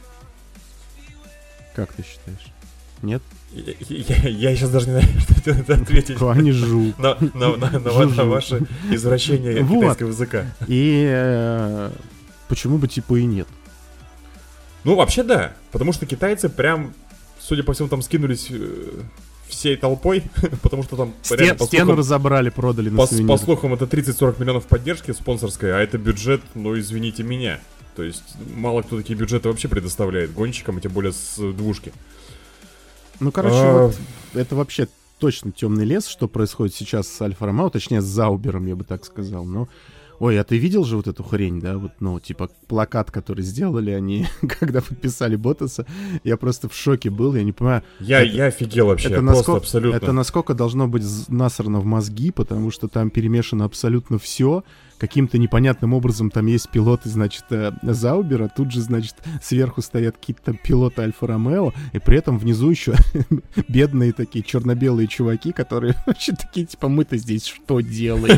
[SPEAKER 1] Как ты считаешь? Нет?
[SPEAKER 2] Я, я, я сейчас даже не знаю, что это ответить.
[SPEAKER 1] Гуани Жу.
[SPEAKER 2] На, на, на, на, на ваше извращение вот. китайского языка.
[SPEAKER 1] И э, почему бы типа и нет?
[SPEAKER 2] Ну, вообще да. Потому что китайцы прям, судя по всему, там скинулись э, всей толпой, потому что там
[SPEAKER 1] Стен, реально, по стену слухам, разобрали, продали на
[SPEAKER 2] по, по слухам, это 30-40 миллионов поддержки спонсорской, а это бюджет, ну извините меня. То есть мало кто такие бюджеты вообще предоставляет гонщикам, тем более с двушки.
[SPEAKER 1] Ну, короче, а... вот это вообще точно темный лес, что происходит сейчас с Альфа Ромео, точнее с Заубером, я бы так сказал. Но Ой, а ты видел же вот эту хрень, да? Вот, ну, типа, плакат, который сделали они, когда подписали Ботаса. Я просто в шоке был, я не понимаю.
[SPEAKER 2] Я, это, я офигел вообще, это насколько, абсолютно.
[SPEAKER 1] Это насколько должно быть насрано в мозги, потому что там перемешано абсолютно все каким-то непонятным образом там есть пилоты, значит, э, Заубера, тут же, значит, сверху стоят какие-то пилоты Альфа-Ромео, и при этом внизу еще бедные такие черно-белые чуваки, которые вообще такие, типа, мы-то здесь что делаем?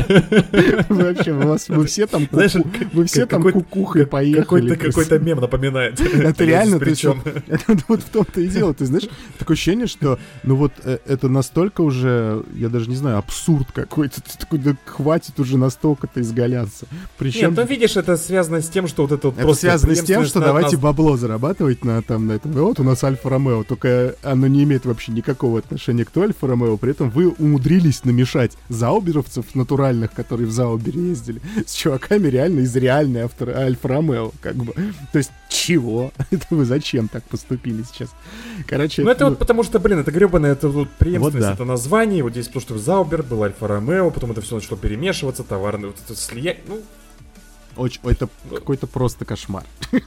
[SPEAKER 1] Вообще, вы все там вы все там кукухой поехали.
[SPEAKER 2] Какой-то мем напоминает.
[SPEAKER 1] Это реально, причем. Это вот в том-то и дело, ты знаешь, такое ощущение, что, ну вот, э, это настолько уже, я даже не знаю, абсурд какой-то, ты такой, да хватит уже настолько-то изгаляться удаляться.
[SPEAKER 2] Причем... Нет, ну видишь, это связано с тем, что вот это вот
[SPEAKER 1] это просто связано с тем, что на, давайте нас... бабло зарабатывать на, там, на этом. Вот у нас Альфа-Ромео, только оно не имеет вообще никакого отношения к Альфа-Ромео, при этом вы умудрились намешать зауберовцев натуральных, которые в Заубере ездили, с чуваками реально из реальной Альфа-Ромео, как бы. То есть, чего? Это вы зачем так поступили сейчас? Короче...
[SPEAKER 2] Ну, это ну... вот потому что, блин, это гребаное, это вот преемственность, вот да. это название, вот здесь потому что Заубер был Альфа-Ромео, потом это все начало перемешиваться, товарные, вот это слияние, ну,
[SPEAKER 1] очень, это какой-то просто кошмар.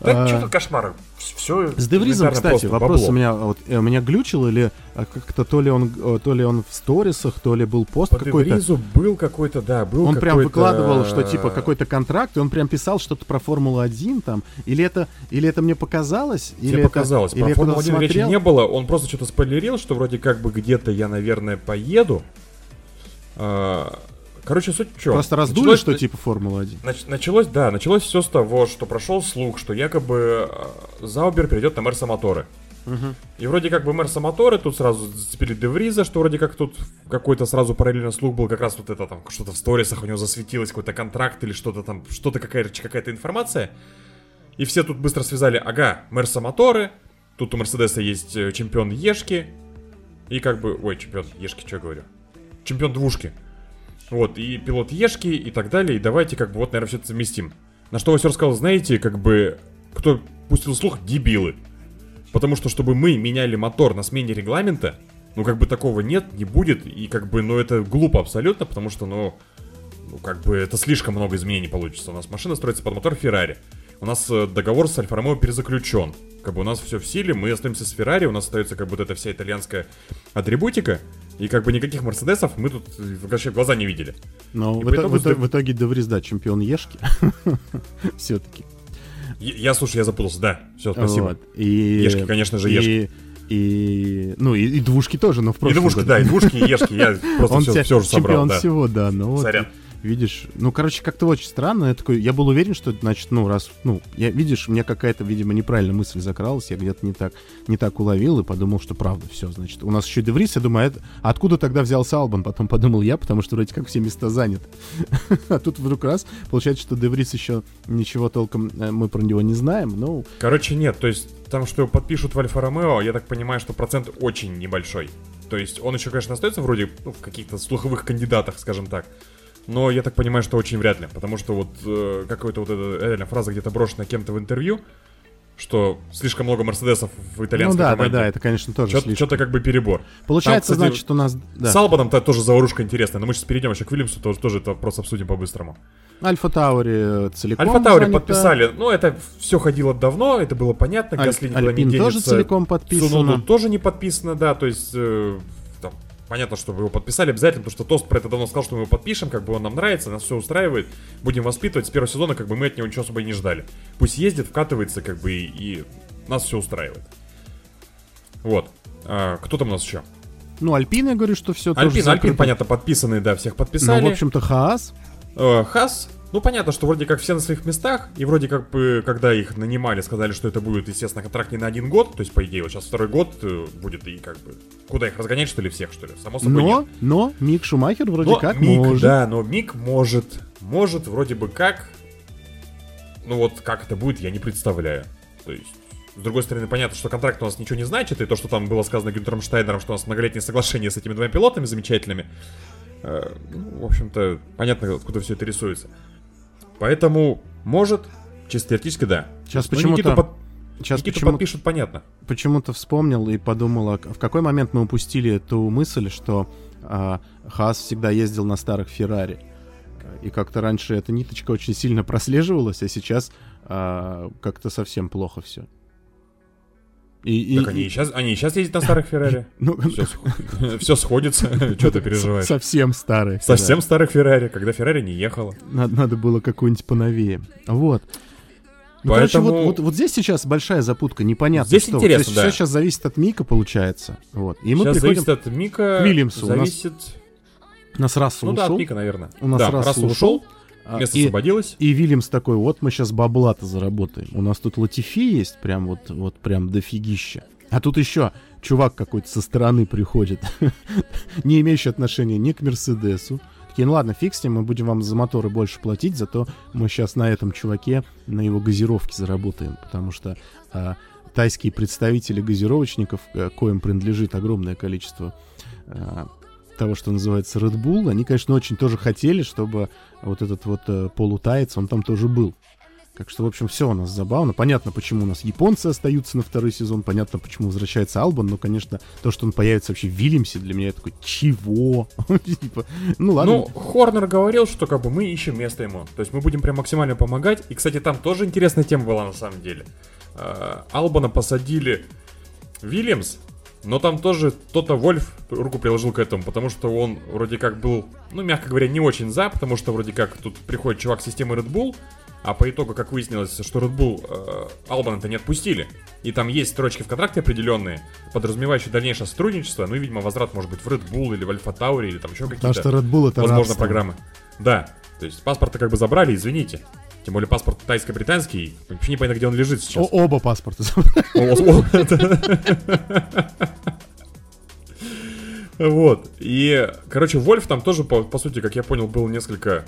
[SPEAKER 2] Да, что тут кошмар? Все.
[SPEAKER 1] С Девризом, кстати, вопрос у меня, вот, э, у меня глючил или а, как-то то ли он, э, то ли он в сторисах, то ли был пост какой-то.
[SPEAKER 2] Девризу был какой-то, да, был
[SPEAKER 1] Он прям выкладывал, что типа какой-то контракт, и он прям писал что-то про Формулу-1 там, или это, или это мне показалось,
[SPEAKER 2] или показалось. Про Формулу-1 речи не было, он просто что-то спойлерил, что вроде как бы где-то я, наверное, поеду. А, Короче, суть в чем?
[SPEAKER 1] Просто раздули, началось, что типа Формула-1.
[SPEAKER 2] Нач, началось, да, началось все с того, что прошел слух, что якобы э, Заубер перейдет на Мерса Моторы. Угу. И вроде как бы Мерса Моторы тут сразу зацепили Девриза, что вроде как тут какой-то сразу параллельно слух был, как раз вот это там, что-то в сторисах у него засветилось, какой-то контракт или что-то там, что-то какая-то какая информация. И все тут быстро связали, ага, Мерса Моторы, тут у Мерседеса есть э, чемпион Ешки, и как бы, ой, чемпион Ешки, что я говорю? Чемпион двушки. Вот, и пилот Ешки, и так далее, и давайте как бы вот, наверное, все это совместим. На что Васер сказал, знаете, как бы, кто пустил слух, дебилы. Потому что, чтобы мы меняли мотор на смене регламента, ну, как бы такого нет, не будет, и как бы, ну, это глупо абсолютно, потому что, ну, ну, как бы, это слишком много изменений получится. У нас машина строится под мотор Феррари. У нас э, договор с Альфа Ромео перезаключен. Как бы у нас все в силе, мы остаемся с Феррари, у нас остается как бы вот эта вся итальянская атрибутика. И как бы никаких Мерседесов мы тут вообще глаза не видели.
[SPEAKER 1] Но в, итоге, в, в итоге Деврис, да, чемпион Ешки. Все-таки.
[SPEAKER 2] Я, слушай, я запутался, да. Все, спасибо. Вот.
[SPEAKER 1] И,
[SPEAKER 2] Ешки, конечно же, Ешки.
[SPEAKER 1] И, ну, и, и двушки тоже, но в прошлом
[SPEAKER 2] И двушки, да, и двушки, и Ешки, я просто
[SPEAKER 1] Он
[SPEAKER 2] все, все же собрал,
[SPEAKER 1] чемпион да. всего, да, ну вот. Сорян видишь, ну, короче, как-то очень странно. Я такой, я был уверен, что, значит, ну, раз, ну, я, видишь, у меня какая-то, видимо, неправильная мысль закралась, я где-то не так, не так уловил и подумал, что правда, все, значит, у нас еще Деврис, я думаю, а это, откуда тогда взялся Албан? Потом подумал я, потому что вроде как все места заняты. а тут вдруг раз, получается, что Деврис еще ничего толком э, мы про него не знаем, ну...
[SPEAKER 2] Короче, нет, то есть там, что подпишут в Альфа-Ромео, я так понимаю, что процент очень небольшой. То есть он еще, конечно, остается вроде ну, в каких-то слуховых кандидатах, скажем так. Но я так понимаю, что очень вряд ли, потому что вот э, какая-то вот эта реально фраза где-то брошена кем-то в интервью, что слишком много Мерседесов в итальянской ну, да, команде.
[SPEAKER 1] Да, да, это, конечно, тоже
[SPEAKER 2] Что-то, что-то как бы перебор.
[SPEAKER 1] Получается, Там, кстати, значит, у нас...
[SPEAKER 2] Да. С Албаном-то тоже заварушка интересная, но мы сейчас перейдем еще к Вильямсу, тоже, тоже это вопрос обсудим по-быстрому.
[SPEAKER 1] Альфа Таури э, целиком
[SPEAKER 2] Альфа Таури занята. подписали, ну это все ходило давно, это было понятно,
[SPEAKER 1] Аль... Гасли никуда Альпин не денется. тоже целиком подписано. Суноду
[SPEAKER 2] тоже не подписано, да, то есть... Э, понятно, что вы его подписали обязательно, потому что Тост про это давно сказал, что мы его подпишем, как бы он нам нравится, нас все устраивает, будем воспитывать. С первого сезона как бы мы от него ничего особо и не ждали. Пусть ездит, вкатывается, как бы, и, и нас все устраивает. Вот. А, кто там у нас еще?
[SPEAKER 1] Ну, Альпин, я говорю, что все
[SPEAKER 2] Альпин, тоже Альпин, понятно, подписанный, да, всех подписали.
[SPEAKER 1] Ну, в общем-то, Хаас.
[SPEAKER 2] Э, Хас, ну, понятно, что вроде как все на своих местах, и вроде как бы, когда их нанимали, сказали, что это будет, естественно, контракт не на один год, то есть, по идее, вот сейчас второй год э, будет, и как бы, куда их разгонять, что ли, всех, что ли? Само собой,
[SPEAKER 1] Но,
[SPEAKER 2] нет.
[SPEAKER 1] но Мик Шумахер вроде
[SPEAKER 2] но
[SPEAKER 1] как
[SPEAKER 2] Мик,
[SPEAKER 1] может.
[SPEAKER 2] Да, но Мик может, может вроде бы как, ну вот как это будет, я не представляю. То есть, с другой стороны, понятно, что контракт у нас ничего не значит, и то, что там было сказано Гюнтером Штайнером, что у нас многолетнее соглашение с этими двумя пилотами замечательными, э, ну, в общем-то, понятно, откуда все это рисуется. Поэтому, может, чисто теоретически, да.
[SPEAKER 1] Сейчас почему-то... Под...
[SPEAKER 2] Сейчас Никиту почему подпишут, понятно.
[SPEAKER 1] Почему-то вспомнил и подумал, а в какой момент мы упустили ту мысль, что а, Хаас всегда ездил на старых Феррари. И как-то раньше эта ниточка очень сильно прослеживалась, а сейчас а, как-то совсем плохо все.
[SPEAKER 2] И, так и, они, и сейчас, они сейчас ездят на старых Феррари. Ну, все, все сходится. Что ты переживаешь?
[SPEAKER 1] Совсем старые.
[SPEAKER 2] Совсем старых Феррари, когда Феррари не ехала.
[SPEAKER 1] Надо, было какую-нибудь поновее. Вот. Ну, Поэтому... короче, вот, вот, вот здесь сейчас большая запутка, непонятно
[SPEAKER 2] здесь что. Интересно,
[SPEAKER 1] Здесь
[SPEAKER 2] да.
[SPEAKER 1] Все сейчас зависит от Мика, получается. Вот. И мы
[SPEAKER 2] сейчас
[SPEAKER 1] приходим
[SPEAKER 2] зависит от Мика,
[SPEAKER 1] к Вильямсу.
[SPEAKER 2] Зависит...
[SPEAKER 1] У нас Рассел
[SPEAKER 2] ну,
[SPEAKER 1] ушел.
[SPEAKER 2] да, от Мика, наверное.
[SPEAKER 1] У нас да, Рассел, Рассел ушел. ушел.
[SPEAKER 2] А, Место и, освободилось.
[SPEAKER 1] И Вильямс такой, вот мы сейчас бабла-то заработаем. У нас тут Латифи есть, прям вот, вот прям дофигища. А тут еще чувак какой-то со стороны приходит, не имеющий отношения ни к Мерседесу. Такие, ну ладно, фиг с ним, мы будем вам за моторы больше платить, зато мы сейчас на этом чуваке, на его газировке заработаем, потому что а, тайские представители газировочников, а, коим принадлежит огромное количество а, того, что называется Red Bull, они, конечно, очень тоже хотели, чтобы вот этот вот э, полутаец, он там тоже был. Так что, в общем, все у нас забавно. Понятно, почему у нас японцы остаются на второй сезон, понятно, почему возвращается Албан, но, конечно, то, что он появится вообще в Вильямсе, для меня такой, чего?
[SPEAKER 2] Типа, ну ладно. Ну, Хорнер говорил, что как бы мы ищем место ему. То есть мы будем прям максимально помогать. И, кстати, там тоже интересная тема была на самом деле. А, Албана посадили Вильямс, но там тоже кто-то Вольф руку приложил к этому, потому что он вроде как был, ну, мягко говоря, не очень за, потому что вроде как тут приходит чувак системы Red Bull, а по итогу, как выяснилось, что Red Bull э, Албана-то не отпустили. И там есть строчки в контракте определенные, подразумевающие дальнейшее сотрудничество, ну и, видимо, возврат может быть в Red Bull или в Альфа Тауре, или там еще какие-то,
[SPEAKER 1] что Red Bull это
[SPEAKER 2] возможно,
[SPEAKER 1] рабство.
[SPEAKER 2] программы. Да, то есть паспорты как бы забрали, извините. Тем более паспорт тайско-британский, вообще не понятно, где он лежит сейчас.
[SPEAKER 1] О, оба паспорта.
[SPEAKER 2] Вот. И, короче, Вольф там тоже, по, по сути, как я понял, был несколько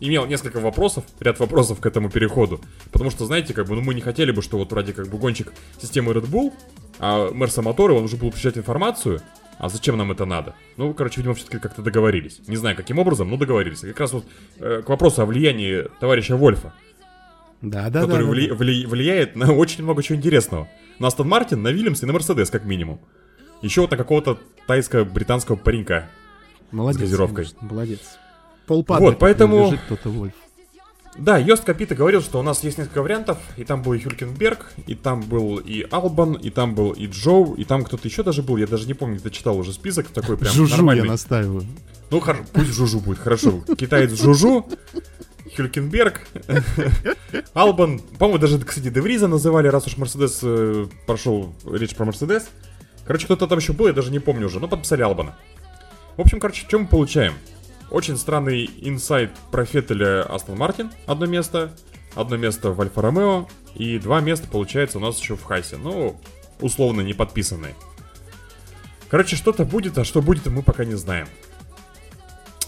[SPEAKER 2] имел несколько вопросов, ряд вопросов к этому переходу. Потому что, знаете, как бы, ну мы не хотели бы, что вот вроде как бы гонщик системы Red Bull, а Мерса Моторы, он уже был получать информацию, а зачем нам это надо? Ну, короче, видимо, все-таки как-то договорились. Не знаю, каким образом, но договорились. И как раз вот э, к вопросу о влиянии товарища Вольфа.
[SPEAKER 1] Да, да,
[SPEAKER 2] который
[SPEAKER 1] да,
[SPEAKER 2] вли-
[SPEAKER 1] да.
[SPEAKER 2] Вли- влияет на очень много чего интересного. На Астон Мартин, на Вильямс и на Мерседес, как минимум. Еще вот на какого-то тайско-британского паренька.
[SPEAKER 1] Молодец.
[SPEAKER 2] С газировкой.
[SPEAKER 1] Конечно, молодец. Полпада
[SPEAKER 2] вот, поэтому...
[SPEAKER 1] лежит кто-то Вольф.
[SPEAKER 2] Да, Йост Капита говорил, что у нас есть несколько вариантов, и там был и Хюлькенберг, и там был и Албан, и там был и Джоу, и там кто-то еще даже был, я даже не помню, где читал уже список такой прям
[SPEAKER 1] Жужу
[SPEAKER 2] нормальный.
[SPEAKER 1] я настаиваю.
[SPEAKER 2] Ну, хорошо, пусть Жужу будет, хорошо. Китаец Жужу, Хюлькенберг, Албан, по-моему, даже, кстати, Девриза называли, раз уж Мерседес э, прошел речь про Мерседес. Короче, кто-то там еще был, я даже не помню уже, но подписали Албана. В общем, короче, что мы получаем? Очень странный инсайт про Феттеля Астон Мартин, одно место, одно место в Альфа Ромео, и два места, получается, у нас еще в Хайсе. Ну, условно не подписанные. Короче, что-то будет, а что будет, мы пока не знаем.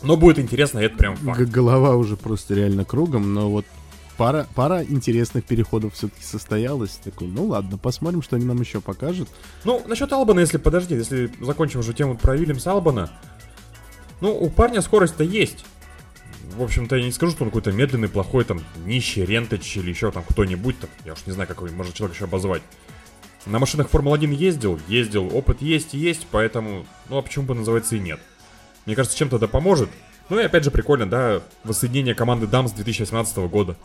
[SPEAKER 2] Но будет интересно, это прям факт.
[SPEAKER 1] Голова уже просто реально кругом, но вот пара, пара интересных переходов все-таки состоялась. Такой, ну ладно, посмотрим, что они нам еще покажут.
[SPEAKER 2] Ну, насчет Албана, если подожди, если закончим уже тему про Вильямса Албана, ну, у парня скорость-то есть. В общем-то, я не скажу, что он какой-то медленный, плохой, там, нищий, рентач или еще там кто-нибудь там. Я уж не знаю, как его можно человек еще обозвать. На машинах Формула-1 ездил, ездил, опыт есть и есть, поэтому, ну а почему бы называется и нет. Мне кажется, чем-то это поможет. Ну и опять же прикольно, да, воссоединение команды Дам с 2018 года.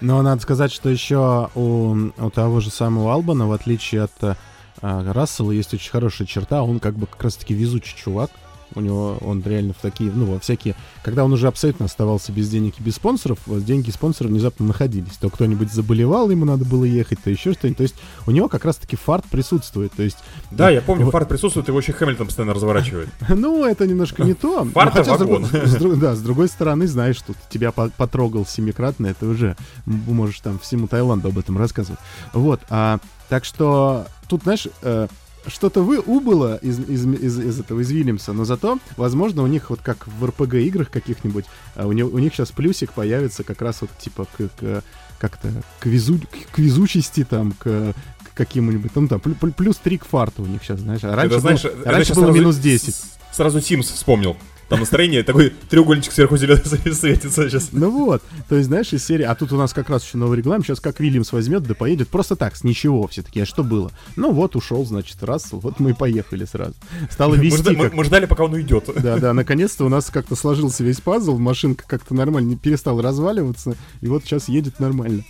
[SPEAKER 1] Но надо сказать, что еще у, у того же самого Албана, в отличие от э, Рассела, есть очень хорошая черта. Он как бы как раз-таки везучий чувак. У него он реально в такие, ну, во всякие... Когда он уже абсолютно оставался без денег и без спонсоров, деньги спонсоров внезапно находились. То кто-нибудь заболевал, ему надо было ехать, то еще что-нибудь. То есть у него как раз-таки фарт присутствует. То есть,
[SPEAKER 2] Да, я помню, фарт присутствует, его еще Хэмилтон постоянно разворачивает.
[SPEAKER 1] ну, это немножко не то.
[SPEAKER 2] Фарт
[SPEAKER 1] хотя,
[SPEAKER 2] вагон.
[SPEAKER 1] с Да, с другой стороны, знаешь, тут тебя по- потрогал семикратно, это уже можешь там всему Таиланду об этом рассказывать. Вот, а, так что тут, знаешь, э, что-то вы убыло из, из, из, из этого, из Вильямса, но зато, возможно, у них вот как в РПГ-играх каких-нибудь, а, у, него, у них сейчас плюсик появится как раз вот типа к, к- как-то к, везу, к, к везучести там, к, к каким-нибудь, ну там, плю- плю- плюс 3 к фарту у них сейчас, знаешь, а раньше,
[SPEAKER 2] Это, знаешь,
[SPEAKER 1] было,
[SPEAKER 2] это
[SPEAKER 1] раньше было
[SPEAKER 2] сразу-
[SPEAKER 1] минус 10.
[SPEAKER 2] с- Сразу Симс вспомнил. Там настроение, такой треугольничек сверху зеленый светится сейчас.
[SPEAKER 1] Ну вот, то есть, знаешь, из серии, а тут у нас как раз еще новый регламент, сейчас как Вильямс возьмет, да поедет, просто так, с ничего все таки а что было? Ну вот, ушел, значит, раз, вот мы и поехали сразу. Стало
[SPEAKER 2] Мы,
[SPEAKER 1] вести
[SPEAKER 2] мы-
[SPEAKER 1] как...
[SPEAKER 2] мы ждали, пока он уйдет.
[SPEAKER 1] Да, да, наконец-то у нас как-то сложился весь пазл, машинка как-то нормально не перестала разваливаться, и вот сейчас едет нормально.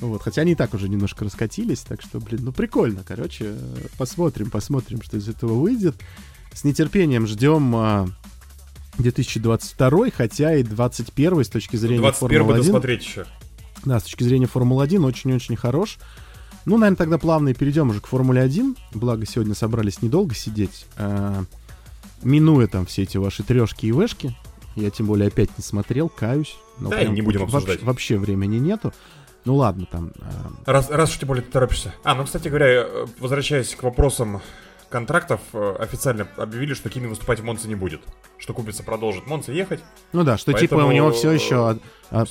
[SPEAKER 1] Вот, хотя они и так уже немножко раскатились, так что, блин, ну прикольно, короче, э, посмотрим, посмотрим, что из этого выйдет. С нетерпением ждем а, 2022, хотя и 21 с точки зрения
[SPEAKER 2] 21 бы
[SPEAKER 1] Формулы-1.
[SPEAKER 2] досмотреть еще.
[SPEAKER 1] Да, с точки зрения Формулы-1 очень-очень хорош. Ну, наверное, тогда плавно и перейдем уже к Формуле-1. Благо, сегодня собрались недолго сидеть. А, минуя там все эти ваши трешки и вешки. Я тем более опять не смотрел, каюсь. Но
[SPEAKER 2] Да, и
[SPEAKER 1] прям
[SPEAKER 2] не будем
[SPEAKER 1] вообще-
[SPEAKER 2] обсуждать.
[SPEAKER 1] Вообще, времени нету. Ну ладно, там. а,
[SPEAKER 2] Раз, раз уж тем более ты торопишься. А, ну, кстати говоря, э, возвращаясь к вопросам контрактов, э, официально объявили, что Кими выступать в Монце не будет. Что Кубица продолжит Монце ехать.
[SPEAKER 1] ну да, что типа
[SPEAKER 2] Поэтому,
[SPEAKER 1] у него все еще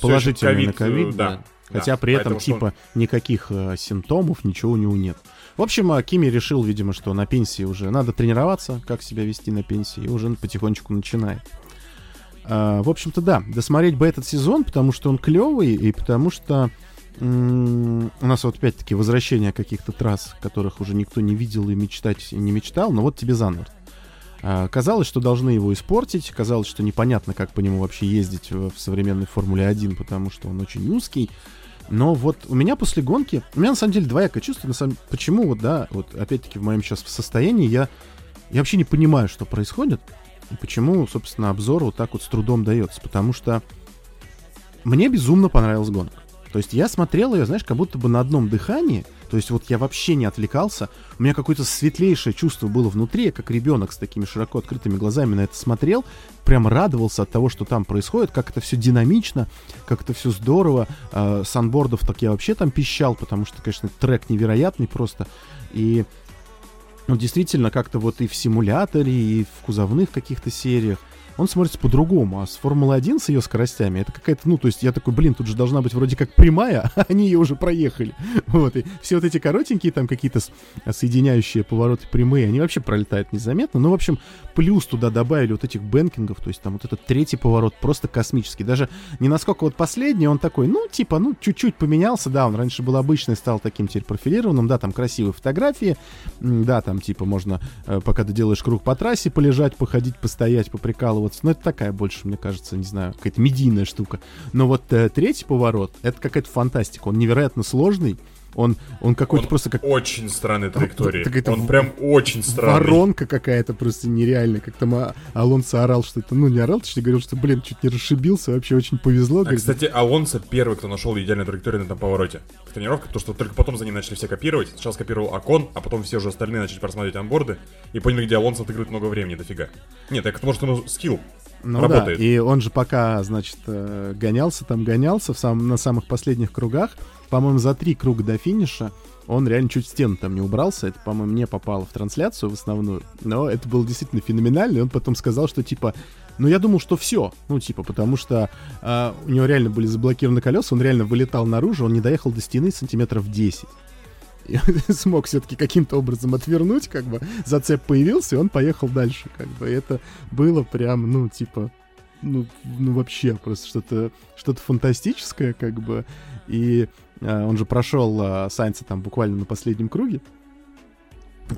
[SPEAKER 1] положительно
[SPEAKER 2] ещё
[SPEAKER 1] на
[SPEAKER 2] ковид,
[SPEAKER 1] ковид.
[SPEAKER 2] э, да,
[SPEAKER 1] да. Хотя
[SPEAKER 2] да,
[SPEAKER 1] при этом
[SPEAKER 2] что он-
[SPEAKER 1] типа никаких э, симптомов, ничего у него нет. В общем, а, Кими решил, видимо, что на пенсии уже надо тренироваться, как себя вести на пенсии, и уже потихонечку начинает. А, в общем-то, да, досмотреть бы этот сезон, потому что он клевый, и потому что у нас вот опять-таки возвращение каких-то трасс, которых уже никто не видел и мечтать и не мечтал, но вот тебе Занвард. Казалось, что должны его испортить, казалось, что непонятно, как по нему вообще ездить в современной Формуле 1, потому что он очень узкий. Но вот у меня после гонки, у меня на самом деле двоякое чувство, на самом, почему вот, да, вот опять-таки в моем сейчас состоянии я, я вообще не понимаю, что происходит, и почему, собственно, обзор вот так вот с трудом дается, потому что мне безумно понравилась гонка. То есть я смотрел ее, знаешь, как будто бы на одном дыхании. То есть вот я вообще не отвлекался. У меня какое-то светлейшее чувство было внутри. Я как ребенок с такими широко открытыми глазами на это смотрел. Прям радовался от того, что там происходит. Как это все динамично, как это все здорово. Э, санбордов так я вообще там пищал, потому что, конечно, трек невероятный просто. И ну, действительно, как-то вот и в симуляторе, и в кузовных каких-то сериях он смотрится по-другому. А с Формулы-1 с ее скоростями, это какая-то, ну, то есть я такой, блин, тут же должна быть вроде как прямая, а они ее уже проехали. Вот, и все вот эти коротенькие там какие-то соединяющие повороты прямые, они вообще пролетают незаметно. Ну, в общем, плюс туда добавили вот этих бэнкингов, то есть там вот этот третий поворот просто космический. Даже не насколько вот последний, он такой, ну, типа, ну, чуть-чуть поменялся, да, он раньше был обычный, стал таким теперь профилированным, да, там красивые фотографии, да, там, типа, можно, э, пока ты делаешь круг по трассе, полежать, походить, постоять, поприкалываться, поворот. Ну, это такая больше, мне кажется, не знаю, какая-то медийная штука. Но вот э, третий поворот, это какая-то фантастика. Он невероятно сложный. Он, он какой-то просто как...
[SPEAKER 2] очень странной траектории. Это он прям очень странный.
[SPEAKER 1] Воронка какая-то просто нереальная. Как там а, Алонсо орал, что это... Ну, не орал, точнее говорил, что, блин, чуть не расшибился. Вообще очень повезло.
[SPEAKER 2] А, кстати, Алонсо первый, кто нашел идеальную траекторию на этом повороте. В тренировке, то, что только потом за ним начали все копировать. Сначала скопировал Акон, а потом все уже остальные начали просматривать анборды. И поняли, где Алонсо отыгрывает много времени, дофига. Нет, так это может ему скилл ну работает.
[SPEAKER 1] да, и он же пока, значит, э, гонялся там, гонялся в сам, на самых последних кругах, по-моему, за три круга до финиша, он реально чуть стену там не убрался. Это, по-моему, не попало в трансляцию в основную. Но это было действительно феноменально. И он потом сказал, что типа, ну я думал, что все. Ну, типа, потому что э, у него реально были заблокированы колеса, он реально вылетал наружу, он не доехал до стены сантиметров 10. И смог все-таки каким-то образом отвернуть, как бы зацеп появился, и он поехал дальше, как бы. И это было прям, ну, типа, ну, ну вообще просто что-то что-то фантастическое, как бы. И он же прошел э, Сайнца там буквально на последнем круге.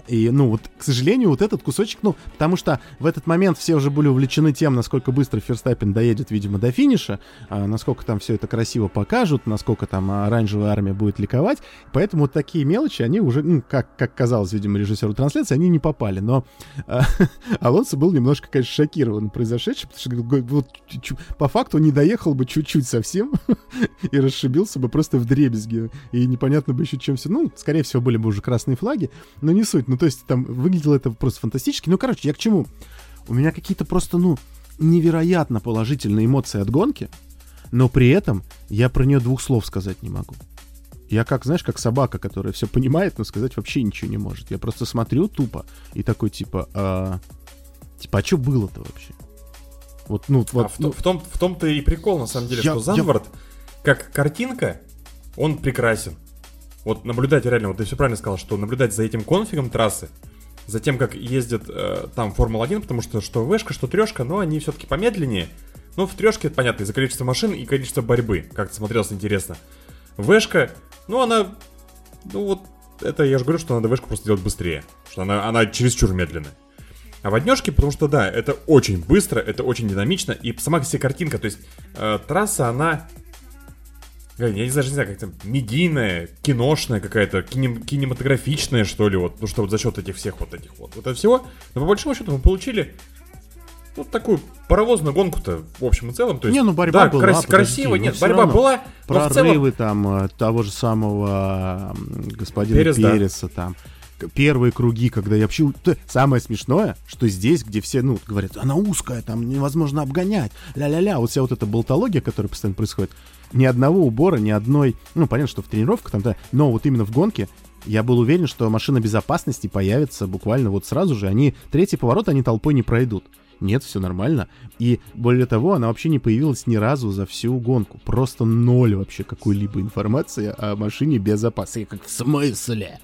[SPEAKER 1] И, ну, вот, к сожалению, вот этот кусочек, ну, потому что в этот момент все уже были увлечены тем, насколько быстро Ферстаппин доедет, видимо, до финиша, а, насколько там все это красиво покажут, насколько там оранжевая армия будет ликовать. Поэтому вот такие мелочи, они уже, ну, как, как казалось, видимо, режиссеру трансляции, они не попали. Но а, Алонсо был немножко, конечно, шокирован произошедшим, потому что вот, по факту не доехал бы чуть-чуть совсем и расшибился бы просто в дребезги. И непонятно бы еще чем все. Ну, скорее всего, были бы уже красные флаги, но не суть суть. Ну, то есть там выглядело это просто фантастически. Ну, короче, я к чему? У меня какие-то просто, ну, невероятно положительные эмоции от гонки, но при этом я про нее двух слов сказать не могу. Я как, знаешь, как собака, которая все понимает, но сказать вообще ничего не может. Я просто смотрю тупо и такой, типа, а, типа, а что было-то вообще?
[SPEAKER 2] Вот, ну, вот, а в, ну, в, том, в том-то и прикол, на самом деле, я, что Занвард, я... как картинка, он прекрасен. Вот наблюдать реально, вот ты все правильно сказал, что наблюдать за этим конфигом трассы, за тем, как ездит э, там Формула-1, потому что что вешка, что трешка, но они все-таки помедленнее. Ну, в трешке, это понятно, из-за количества машин и количества борьбы, как-то смотрелось интересно. Вешка, ну, она, ну вот, это я же говорю, что надо вешку просто делать быстрее, что она, она чересчур медленная. А воднешки, потому что, да, это очень быстро, это очень динамично, и сама себе картинка, то есть э, трасса, она я не знаю, не знаю, как там, медийная, киношная какая-то, кинем, кинематографичная, что ли, вот, ну что вот за счет этих всех вот этих вот, вот этого всего. Но по большому счету мы получили вот такую паровозную гонку-то в общем и целом. То есть,
[SPEAKER 1] не, ну борьба да, была. Крас-
[SPEAKER 2] красиво, нет, борьба была.
[SPEAKER 1] Прорывы целом... там э, того же самого господина Перес, Переса да. там первые круги, когда я вообще... Самое смешное, что здесь, где все, ну, говорят, она узкая, там невозможно обгонять, ля-ля-ля, вот вся вот эта болтология, которая постоянно происходит, ни одного убора, ни одной... Ну, понятно, что в тренировках там, да, но вот именно в гонке я был уверен, что машина безопасности появится буквально вот сразу же. Они третий поворот, они толпой не пройдут. Нет, все нормально. И более того, она вообще не появилась ни разу за всю гонку. Просто ноль вообще какой-либо информации о машине безопасности. Как в смысле?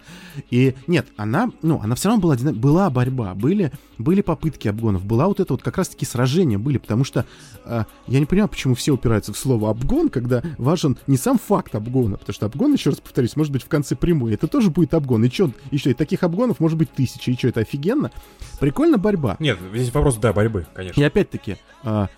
[SPEAKER 1] И нет, она, ну, она все равно была, была борьба, были, были попытки обгонов, была вот это вот как раз-таки сражения были, потому что э, я не понимаю, почему все упираются в слово обгон, когда важен не сам факт обгона, потому что обгон, еще раз повторюсь, может быть в конце прямой, это тоже будет обгон. И что, и что, и таких обгонов может быть тысячи, и что, это офигенно? Прикольно борьба.
[SPEAKER 2] Нет, здесь вопрос, да, борьбы, конечно.
[SPEAKER 1] И опять-таки, а,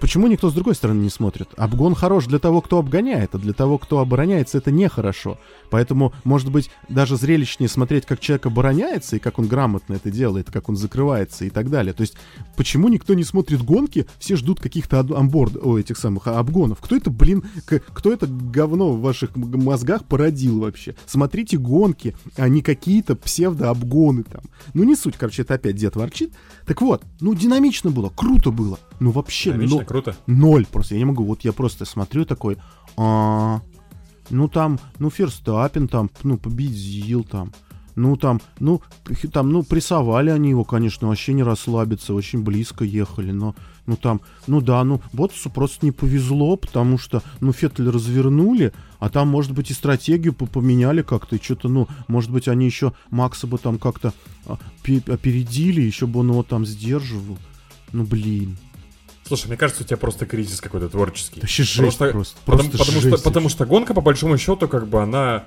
[SPEAKER 1] почему никто с другой стороны не смотрит? Обгон хорош для того, кто обгоняет, а для того, кто обороняется, это нехорошо. Поэтому, может быть, даже зрелищнее смотреть, как человек обороняется и как он грамотно это делает, как он закрывается и так далее. То есть, почему никто не смотрит гонки, все ждут каких-то амборд, о, этих самых обгонов. Кто это, блин, кто это говно в ваших мозгах породил вообще? Смотрите гонки, а не какие-то псевдообгоны там. Ну, не суть, короче, это опять дед ворчит. Так вот, ну, динамично было, круто было. Ну, вообще,
[SPEAKER 2] динамично, но, круто.
[SPEAKER 1] Ноль просто. Я не могу. Вот я просто смотрю такой, а, ну там, ну Ферстаппин там, ну победил там. Ну там, ну, там, ну, прессовали они его, конечно, вообще не расслабиться, очень близко ехали, но, ну там, ну да, ну, Ботсу просто не повезло, потому что, ну, Феттель развернули, а там, может быть, и стратегию поменяли как-то, и что-то, ну, может быть, они еще Макса бы там как-то а, опередили, еще бы он его там сдерживал. Ну, блин.
[SPEAKER 2] Слушай, мне кажется, у тебя просто кризис какой-то творческий.
[SPEAKER 1] Вообще жесть просто. просто,
[SPEAKER 2] потому, просто потому, жесть что, потому что гонка, по большому счету, как бы она...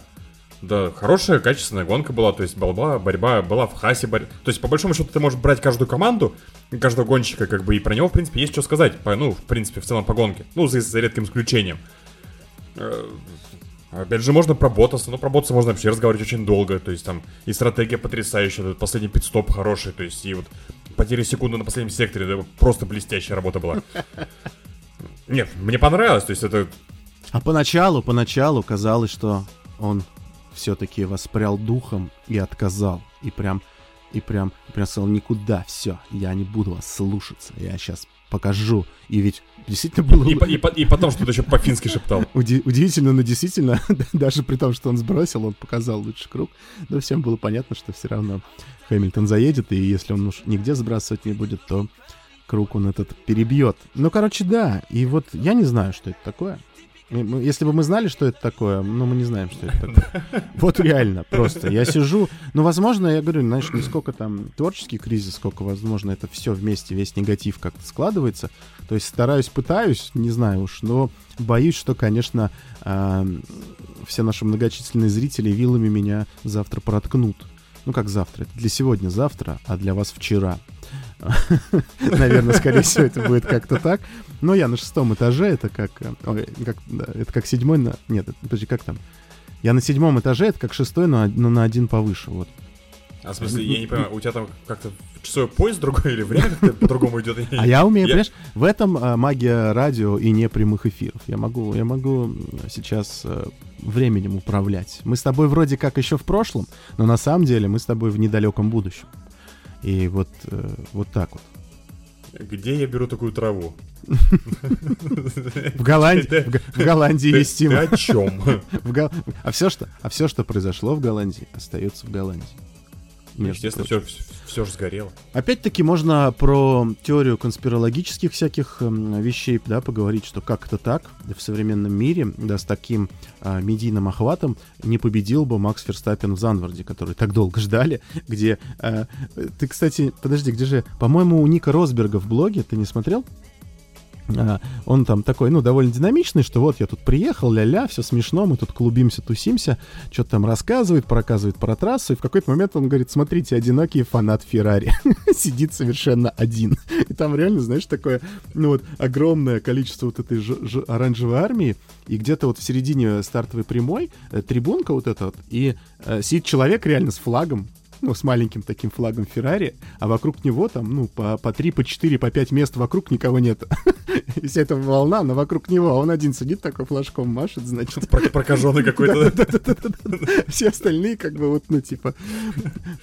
[SPEAKER 2] Да, хорошая, качественная гонка была, то есть была борьба, была в хасе борьба. То есть, по большому счету, ты можешь брать каждую команду, каждого гонщика, как бы, и про него, в принципе, есть что сказать. По, ну, в принципе, в целом по гонке. Ну, за, за редким исключением. Э, опять же, можно про Ботаса, но про Ботаса можно вообще разговаривать очень долго, то есть там и стратегия потрясающая, этот последний пидстоп хороший, то есть и вот потери секунды на последнем секторе, да, просто блестящая работа была. Нет, мне понравилось, то есть это...
[SPEAKER 1] А поначалу, поначалу казалось, что он все-таки воспрял духом и отказал. И прям, и прям, прям сказал, никуда, все, я не буду вас слушаться, я сейчас покажу. И ведь действительно было...
[SPEAKER 2] И, и, и потом что-то еще по-фински шептал.
[SPEAKER 1] Уди- удивительно, но действительно, даже при том, что он сбросил, он показал лучший круг. Но всем было понятно, что все равно Хэмилтон заедет, и если он уж нигде сбрасывать не будет, то круг он этот перебьет. Ну, короче, да. И вот я не знаю, что это такое. Если бы мы знали, что это такое, но мы не знаем, что это такое. Вот реально, просто. Я сижу, ну, возможно, я говорю, знаешь, не сколько там творческий кризис, сколько, возможно, это все вместе, весь негатив как-то складывается. То есть стараюсь, пытаюсь, не знаю уж, но боюсь, что, конечно, все наши многочисленные зрители вилами меня завтра проткнут. Ну, как завтра? Это для сегодня завтра, а для вас вчера. Наверное, скорее всего, это будет как-то так. Но я на шестом этаже, это как... Э, ой, как это как седьмой на... Нет, подожди, как там? Я на седьмом этаже, это как шестой, но, но на один повыше, вот.
[SPEAKER 2] А в смысле, я не понимаю, у тебя там как-то часовой поезд другой или время как-то по-другому идет?
[SPEAKER 1] А я умею, понимаешь, в этом а, магия радио и не прямых эфиров. Я могу, я могу сейчас а, временем управлять. Мы с тобой вроде как еще в прошлом, но на самом деле мы с тобой в недалеком будущем. И вот, э, вот так вот.
[SPEAKER 2] Где я беру такую траву?
[SPEAKER 1] В Голландии, в Голландии есть
[SPEAKER 2] Ты о чем?
[SPEAKER 1] А все, а все, что произошло в Голландии, остается в Голландии.
[SPEAKER 2] Ну, естественно, все, все же сгорело.
[SPEAKER 1] Опять-таки можно про теорию конспирологических всяких э, вещей, да, поговорить, что как это так в современном мире, да, с таким э, медийным охватом не победил бы Макс Ферстаппин в Занварде, который так долго ждали, где... Э, ты, кстати, подожди, где же... По-моему, у Ника Росберга в блоге, ты не смотрел? А, он там такой, ну, довольно динамичный, что вот я тут приехал, ля-ля, все смешно, мы тут клубимся, тусимся, что-то там рассказывает, проказывает про трассу, и в какой-то момент он говорит, смотрите, одинокий фанат Феррари, сидит совершенно один. И там реально, знаешь, такое, ну вот, огромное количество вот этой оранжевой армии, и где-то вот в середине стартовой прямой э, трибунка вот эта вот, и э, сидит человек реально с флагом, ну, с маленьким таким флагом Феррари, а вокруг него там, ну, по, по 3, по 4, по 5 мест вокруг никого нет. И вся эта волна, но вокруг него, а он один сидит такой флажком машет, значит.
[SPEAKER 2] Прокаженный какой-то.
[SPEAKER 1] Все остальные как бы вот, ну, типа...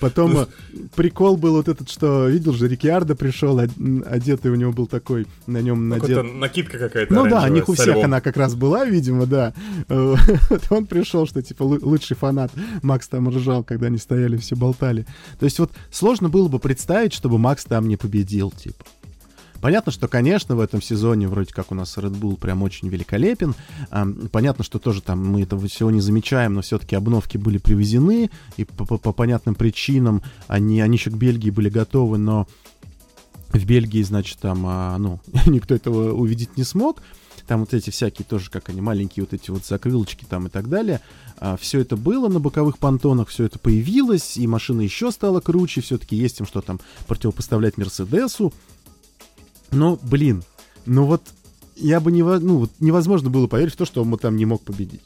[SPEAKER 1] Потом э, прикол был вот этот, что, видел же, Рикьярдо пришел, одетый у него был такой, на нем надет...
[SPEAKER 2] накидка какая-то
[SPEAKER 1] Ну да, у них у всех она как раз была, видимо, да. Он пришел, что, типа, лучший фанат. Макс там ржал, когда они стояли, все болтали болтали. То есть вот сложно было бы представить, чтобы Макс там не победил, типа. Понятно, что, конечно, в этом сезоне вроде как у нас Red Bull прям очень великолепен. Понятно, что тоже там мы этого всего не замечаем, но все-таки обновки были привезены, и по, по, по понятным причинам они, они еще к Бельгии были готовы, но в Бельгии, значит, там, а, ну, никто этого увидеть не смог. Там вот эти всякие тоже, как они, маленькие вот эти вот закрылочки там и так далее. А, все это было на боковых понтонах, все это появилось, и машина еще стала круче, все-таки есть им что там противопоставлять Мерседесу. Но, блин, ну вот я бы не, ну, вот невозможно было поверить в то, что он там не мог победить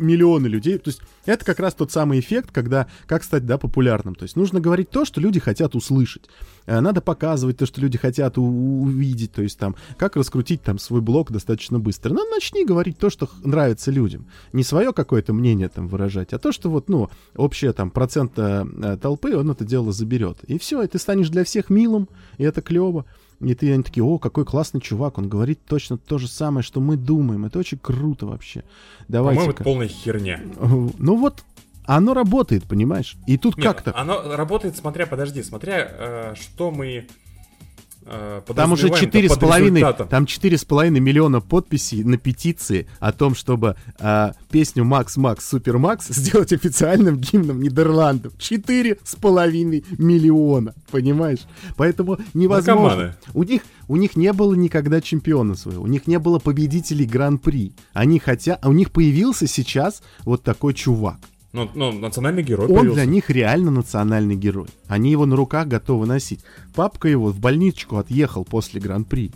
[SPEAKER 1] миллионы людей. То есть это как раз тот самый эффект, когда как стать да, популярным. То есть нужно говорить то, что люди хотят услышать. Э, надо показывать то, что люди хотят увидеть. То есть там, как раскрутить там свой блог достаточно быстро. Ну, начни говорить то, что нравится людям. Не свое какое-то мнение там выражать, а то, что вот, ну, общее там процент э, толпы, он это дело заберет. И все, и ты станешь для всех милым, и это клево. И ты, они такие, о, какой классный чувак, он говорит точно то же самое, что мы думаем. Это очень круто вообще. Давайте.
[SPEAKER 2] По-моему, это полная херня.
[SPEAKER 1] Ну вот, оно работает, понимаешь? И тут как-то...
[SPEAKER 2] Оно работает, смотря, подожди, смотря, э, что мы
[SPEAKER 1] там уже четыре с половиной, там четыре с половиной миллиона подписей на петиции о том, чтобы э, песню Макс Макс Супер Макс сделать официальным гимном Нидерландов. Четыре с половиной миллиона, понимаешь? Поэтому невозможно. У них у них не было никогда чемпиона своего, у них не было победителей Гран-при. Они хотят, а у них появился сейчас вот такой чувак.
[SPEAKER 2] Ну, ну, национальный герой
[SPEAKER 1] Он появился. для них реально национальный герой. Они его на руках готовы носить. Папка его в больничку отъехал после Гран-при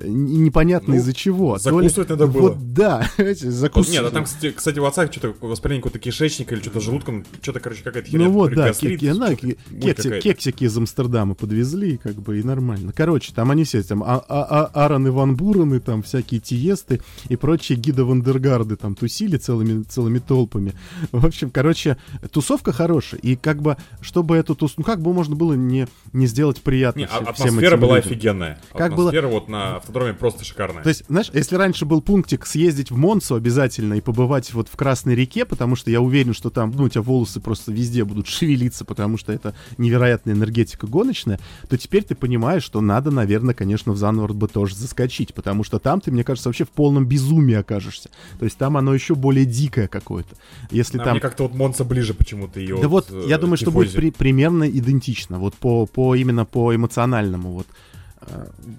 [SPEAKER 1] непонятно ну, из-за чего.
[SPEAKER 2] Закусывать надо было.
[SPEAKER 1] Вот да,
[SPEAKER 2] закусывать. Нет, а там, кстати, кстати, у отца что-то воспаление какого-то кишечника или что-то желудком, что-то, короче, какая-то
[SPEAKER 1] херня. Ну вот, да, кеки, она, кекси, кексики из Амстердама подвезли, как бы, и нормально. Короче, там они все, там, а, а, а, Аарон Иван Бурены, там, всякие Тиесты и прочие Гида Вандергарды там тусили целыми, целыми толпами. В общем, короче, тусовка хорошая. И как бы, чтобы эту тусовку, ну, как бы можно было не, не сделать приятно не,
[SPEAKER 2] всем, атмосфера была людям. офигенная. Как атмосфера было... вот на автодроме просто шикарная.
[SPEAKER 1] То есть, знаешь, если раньше был пунктик съездить в Монсу обязательно и побывать вот в Красной реке, потому что я уверен, что там, ну, у тебя волосы просто везде будут шевелиться, потому что это невероятная энергетика гоночная, то теперь ты понимаешь, что надо, наверное, конечно, в Занворд бы тоже заскочить, потому что там ты, мне кажется, вообще в полном безумии окажешься. То есть там оно еще более дикое какое-то. Если а там...
[SPEAKER 2] мне как-то вот Монса ближе почему-то ее.
[SPEAKER 1] Да вот, вот я думаю, что будет при, примерно идентично, вот по, по именно по эмоциональному вот
[SPEAKER 2] Э,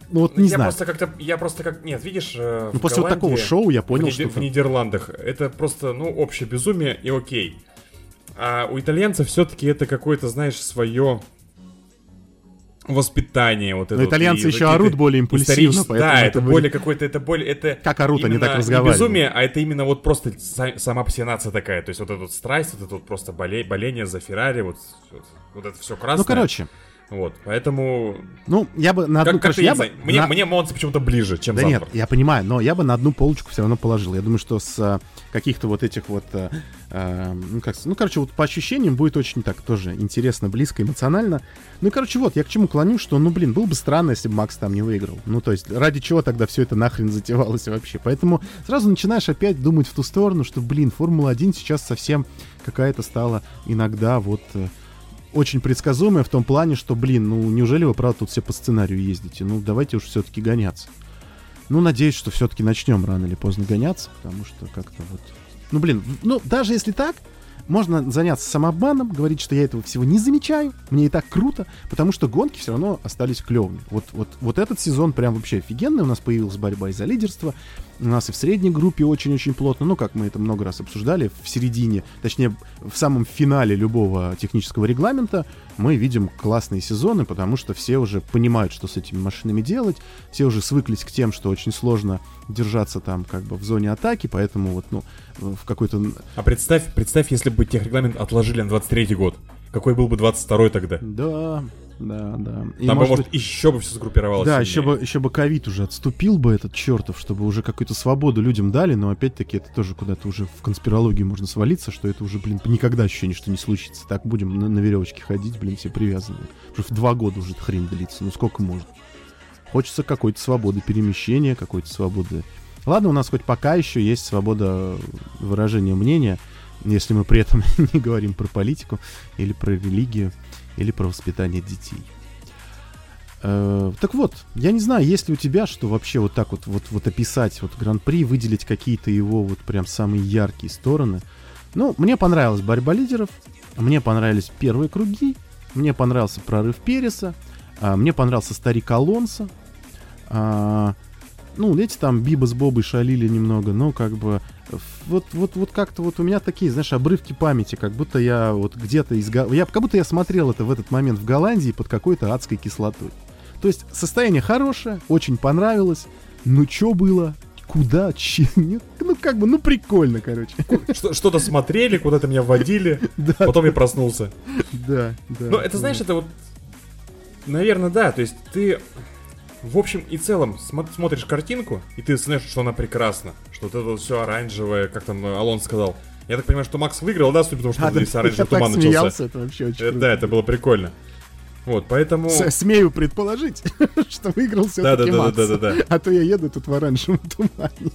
[SPEAKER 2] ну вот не я знаю. Просто как-то, я просто как... Нет, видишь...
[SPEAKER 1] Э, ну после вот такого шоу я понял,
[SPEAKER 2] в,
[SPEAKER 1] что...
[SPEAKER 2] В Нидерландах это просто, ну, общее безумие и окей. А у итальянцев все-таки это какое-то, знаешь, свое воспитание вот это.
[SPEAKER 1] Но итальянцы вот, еще орут более импульсивно,
[SPEAKER 2] Да, это, это более какой-то, это более, это...
[SPEAKER 1] Как орут, они так разговаривают.
[SPEAKER 2] Не безумие, а это именно вот просто сама пассионация такая, то есть вот эта вот страсть, вот это вот просто боле, боление за Феррари, вот, вот, вот это все красное.
[SPEAKER 1] Ну, короче,
[SPEAKER 2] вот, поэтому...
[SPEAKER 1] Ну, я бы на одну...
[SPEAKER 2] Как, как я бы, мне, на... мне Монца почему-то ближе, чем
[SPEAKER 1] Да Зандвор. нет, я понимаю, но я бы на одну полочку все равно положил. Я думаю, что с а, каких-то вот этих вот... А, а, ну, как, ну, короче, вот по ощущениям будет очень так тоже интересно, близко, эмоционально. Ну, и, короче, вот, я к чему клоню, что, ну, блин, было бы странно, если бы Макс там не выиграл. Ну, то есть, ради чего тогда все это нахрен затевалось вообще? Поэтому сразу начинаешь опять думать в ту сторону, что, блин, Формула-1 сейчас совсем какая-то стала иногда вот э, очень предсказуемая в том плане, что, блин, ну неужели вы, правда, тут все по сценарию ездите? Ну, давайте уж все-таки гоняться. Ну, надеюсь, что все-таки начнем рано или поздно гоняться, потому что как-то вот... Ну, блин, ну, даже если так, можно заняться самообманом, говорить, что я этого всего не замечаю, мне и так круто, потому что гонки все равно остались клевыми. Вот, вот, вот этот сезон прям вообще офигенный, у нас появилась борьба из-за лидерства, у нас и в средней группе очень-очень плотно, ну, как мы это много раз обсуждали, в середине, точнее, в самом финале любого технического регламента мы видим классные сезоны, потому что все уже понимают, что с этими машинами делать, все уже свыклись к тем, что очень сложно держаться там как бы в зоне атаки, поэтому вот, ну, в какой-то...
[SPEAKER 2] А представь, представь, если бы техрегламент отложили на 23-й год. Какой был бы 22-й тогда?
[SPEAKER 1] Да, да, да.
[SPEAKER 2] И, Там может, бы, может, быть, еще бы все сгруппировалось.
[SPEAKER 1] Да, еще бы, еще бы ковид уже отступил бы этот чертов, чтобы уже какую-то свободу людям дали, но опять-таки это тоже куда-то уже в конспирологию можно свалиться, что это уже, блин, никогда ощущение, что не случится. Так будем на, на веревочке ходить, блин, все привязаны. Уже в два года уже хрень длится, ну сколько может. Хочется какой-то свободы перемещения, какой-то свободы. Ладно, у нас хоть пока еще есть свобода выражения мнения, если мы при этом не говорим про политику или про религию или про воспитание детей. Э, так вот, я не знаю, есть ли у тебя что вообще вот так вот, вот, вот описать вот Гран-при, выделить какие-то его вот прям самые яркие стороны. Ну, мне понравилась борьба лидеров, мне понравились первые круги, мне понравился прорыв Переса, а, мне понравился старик Алонса. А, ну, эти там Биба с Бобой шалили немного, но как бы вот, вот, вот как-то вот у меня такие, знаешь, обрывки памяти, как будто я вот где-то из... Я, как будто я смотрел это в этот момент в Голландии под какой-то адской кислотой. То есть состояние хорошее, очень понравилось. Ну, что было? Куда? Че? Ну, как бы, ну, прикольно, короче.
[SPEAKER 2] Что-то смотрели, куда-то меня вводили, потом я проснулся.
[SPEAKER 1] Да, да.
[SPEAKER 2] Ну, это, знаешь, это вот... Наверное, да, то есть ты в общем и целом см- смотришь картинку, и ты знаешь, что она прекрасна. Что вот это вот все оранжевое, как там Алон сказал. Я так понимаю, что Макс выиграл, да, судя потому что а, здесь да, оранжевый туман начался.
[SPEAKER 1] это вообще очень
[SPEAKER 2] э, Да, это было прикольно. Вот, поэтому...
[SPEAKER 1] С смею предположить, что выиграл все-таки да, да, Макс. Да, да, да, да. А то я еду тут в оранжевом тумане.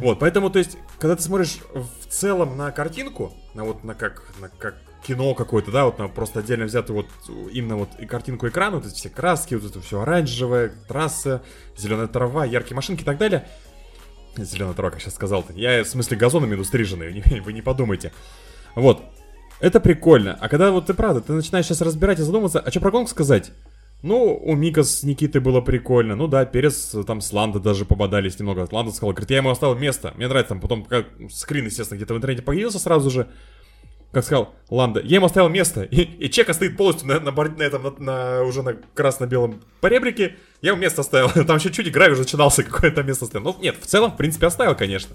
[SPEAKER 2] Вот, поэтому, то есть, когда ты смотришь в целом на картинку, на вот на как, на как кино какое-то, да, вот просто отдельно взятую вот именно вот и картинку экрана, вот эти все краски, вот это все оранжевое, трасса, зеленая трава, яркие машинки и так далее. Зеленая трава, как сейчас сказал-то. Я в смысле газонами иду стриженные, вы не подумайте. Вот. Это прикольно. А когда вот ты правда, ты начинаешь сейчас разбирать и задумываться, а что про гонку сказать? Ну, у Мика с Никитой было прикольно. Ну да, Перес там с Ландо даже пободались немного. Ландо сказал, говорит, я ему оставил место. Мне нравится там потом, как скрин, естественно, где-то в интернете появился сразу же. Как сказал Ланда, я ему оставил место, и, и Чека стоит полностью на, на, на этом, на, на, уже на красно-белом поребрике, я ему место оставил, там еще чуть игра уже начинался, какое-то место оставил. Ну, нет, в целом, в принципе, оставил, конечно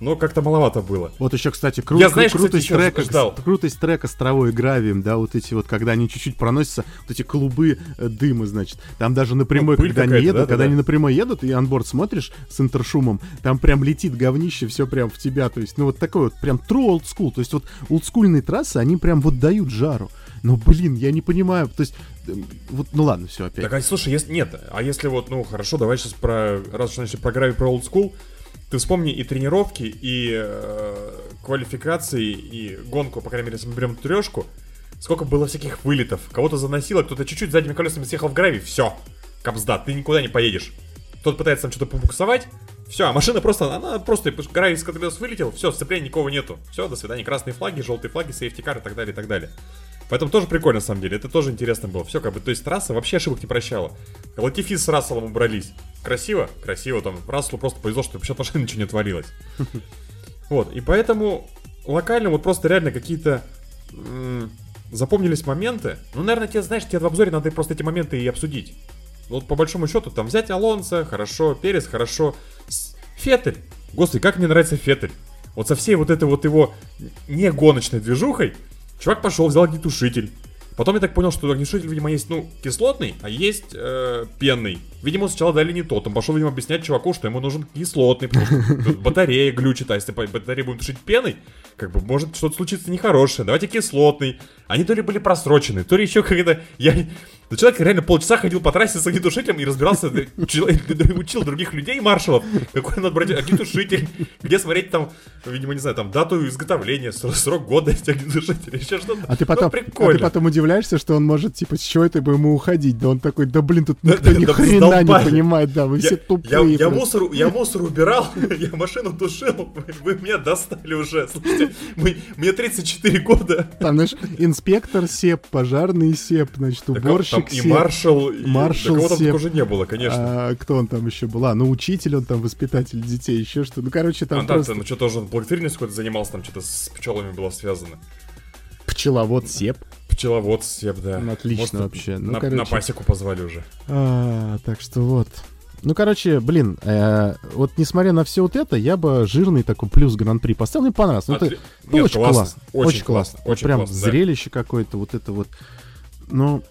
[SPEAKER 2] но как-то маловато было.
[SPEAKER 1] Вот еще, кстати, кру- Я, знаешь, крутость, кстати, трека, ждал. крутость трека с травой и гравием, да, вот эти вот, когда они чуть-чуть проносятся, вот эти клубы э, дыма, значит, там даже напрямую, ну, когда они едут, да, когда да, они напрямую едут, и анборд смотришь с интершумом, там прям летит говнище, все прям в тебя, то есть, ну вот такой вот прям true old school, то есть вот олдскульные трассы, они прям вот дают жару. Но, блин, я не понимаю, то есть, э, вот, ну ладно, все опять.
[SPEAKER 2] Так, а слушай, если, нет, а если вот, ну, хорошо, давай сейчас про, раз уж начали про грави, про олдскул, ты вспомни и тренировки, и э, квалификации, и гонку, по крайней мере, если мы берем трешку, сколько было всяких вылетов. Кого-то заносило, кто-то чуть-чуть задними колесами съехал в гравий, все, капсда, ты никуда не поедешь. Кто-то пытается там что-то побуксовать, все, а машина просто, она просто, гравий с вылетел, все, сцепления никого нету. Все, до свидания, красные флаги, желтые флаги, сейфтикар и так далее, и так далее. Поэтому тоже прикольно, на самом деле. Это тоже интересно было. Все, как бы, то есть трасса вообще ошибок не прощала. Латифи с Расселом убрались. Красиво? Красиво. Там Расселу просто повезло, что вообще машина ничего не отвалилось. Вот, и поэтому локально вот просто реально какие-то запомнились моменты. Ну, наверное, тебе, знаешь, тебе в обзоре надо просто эти моменты и обсудить. Вот по большому счету, там взять Алонса, хорошо, Перес, хорошо. Феттель. Господи, как мне нравится Феттель. Вот со всей вот этой вот его не гоночной движухой, Чувак пошел, взял огнетушитель. Потом я так понял, что огнетушитель, видимо, есть, ну, кислотный, а есть э, пенный. Видимо, сначала дали не тот. Он пошел, видимо, объяснять чуваку, что ему нужен кислотный, потому что батарея глючит, а если батарею будем тушить пеной, как бы может что-то случиться нехорошее. Давайте кислотный. Они то ли были просрочены, то ли еще когда я но человек реально полчаса ходил по трассе с огнетушителем и разбирался, учил, учил других людей, маршалов, какой надо брать огнетушитель, где смотреть там, видимо, не знаю, там дату изготовления, срок годности огнетушителя, еще что-то.
[SPEAKER 1] А ты потом, ну, а ты потом удивляешься, что он может, типа, с чего это бы ему уходить? Да он такой, да блин, тут никто ни хрена не понимает, да, вы все тупые.
[SPEAKER 2] Я мусор, убирал, я машину тушил, вы меня достали уже, слушайте, мне 34 года.
[SPEAKER 1] Там, знаешь, инспектор СЕП, пожарный СЕП, значит, уборщик
[SPEAKER 2] там и маршал, и...
[SPEAKER 1] маршал
[SPEAKER 2] там уже не было, конечно.
[SPEAKER 1] А, кто он там еще был? А, ну, учитель он там, воспитатель детей, еще что. Ну, короче, там
[SPEAKER 2] просто... Ну, что-то уже благотворительностью какой-то занимался, там что-то с пчелами было связано.
[SPEAKER 1] Пчеловод Сеп.
[SPEAKER 2] Пчеловод Сеп, да.
[SPEAKER 1] Ну, отлично Может, вообще. Ну,
[SPEAKER 2] на, короче... на пасеку позвали уже.
[SPEAKER 1] А, так что вот. Ну, короче, блин, э, вот несмотря на все вот это, я бы жирный такой плюс гран-при поставил. Мне понравилось. Ну, это ну, очень классно. классно. Очень, очень классно. Очень вот прям классно, зрелище да. какое-то, вот это вот. Но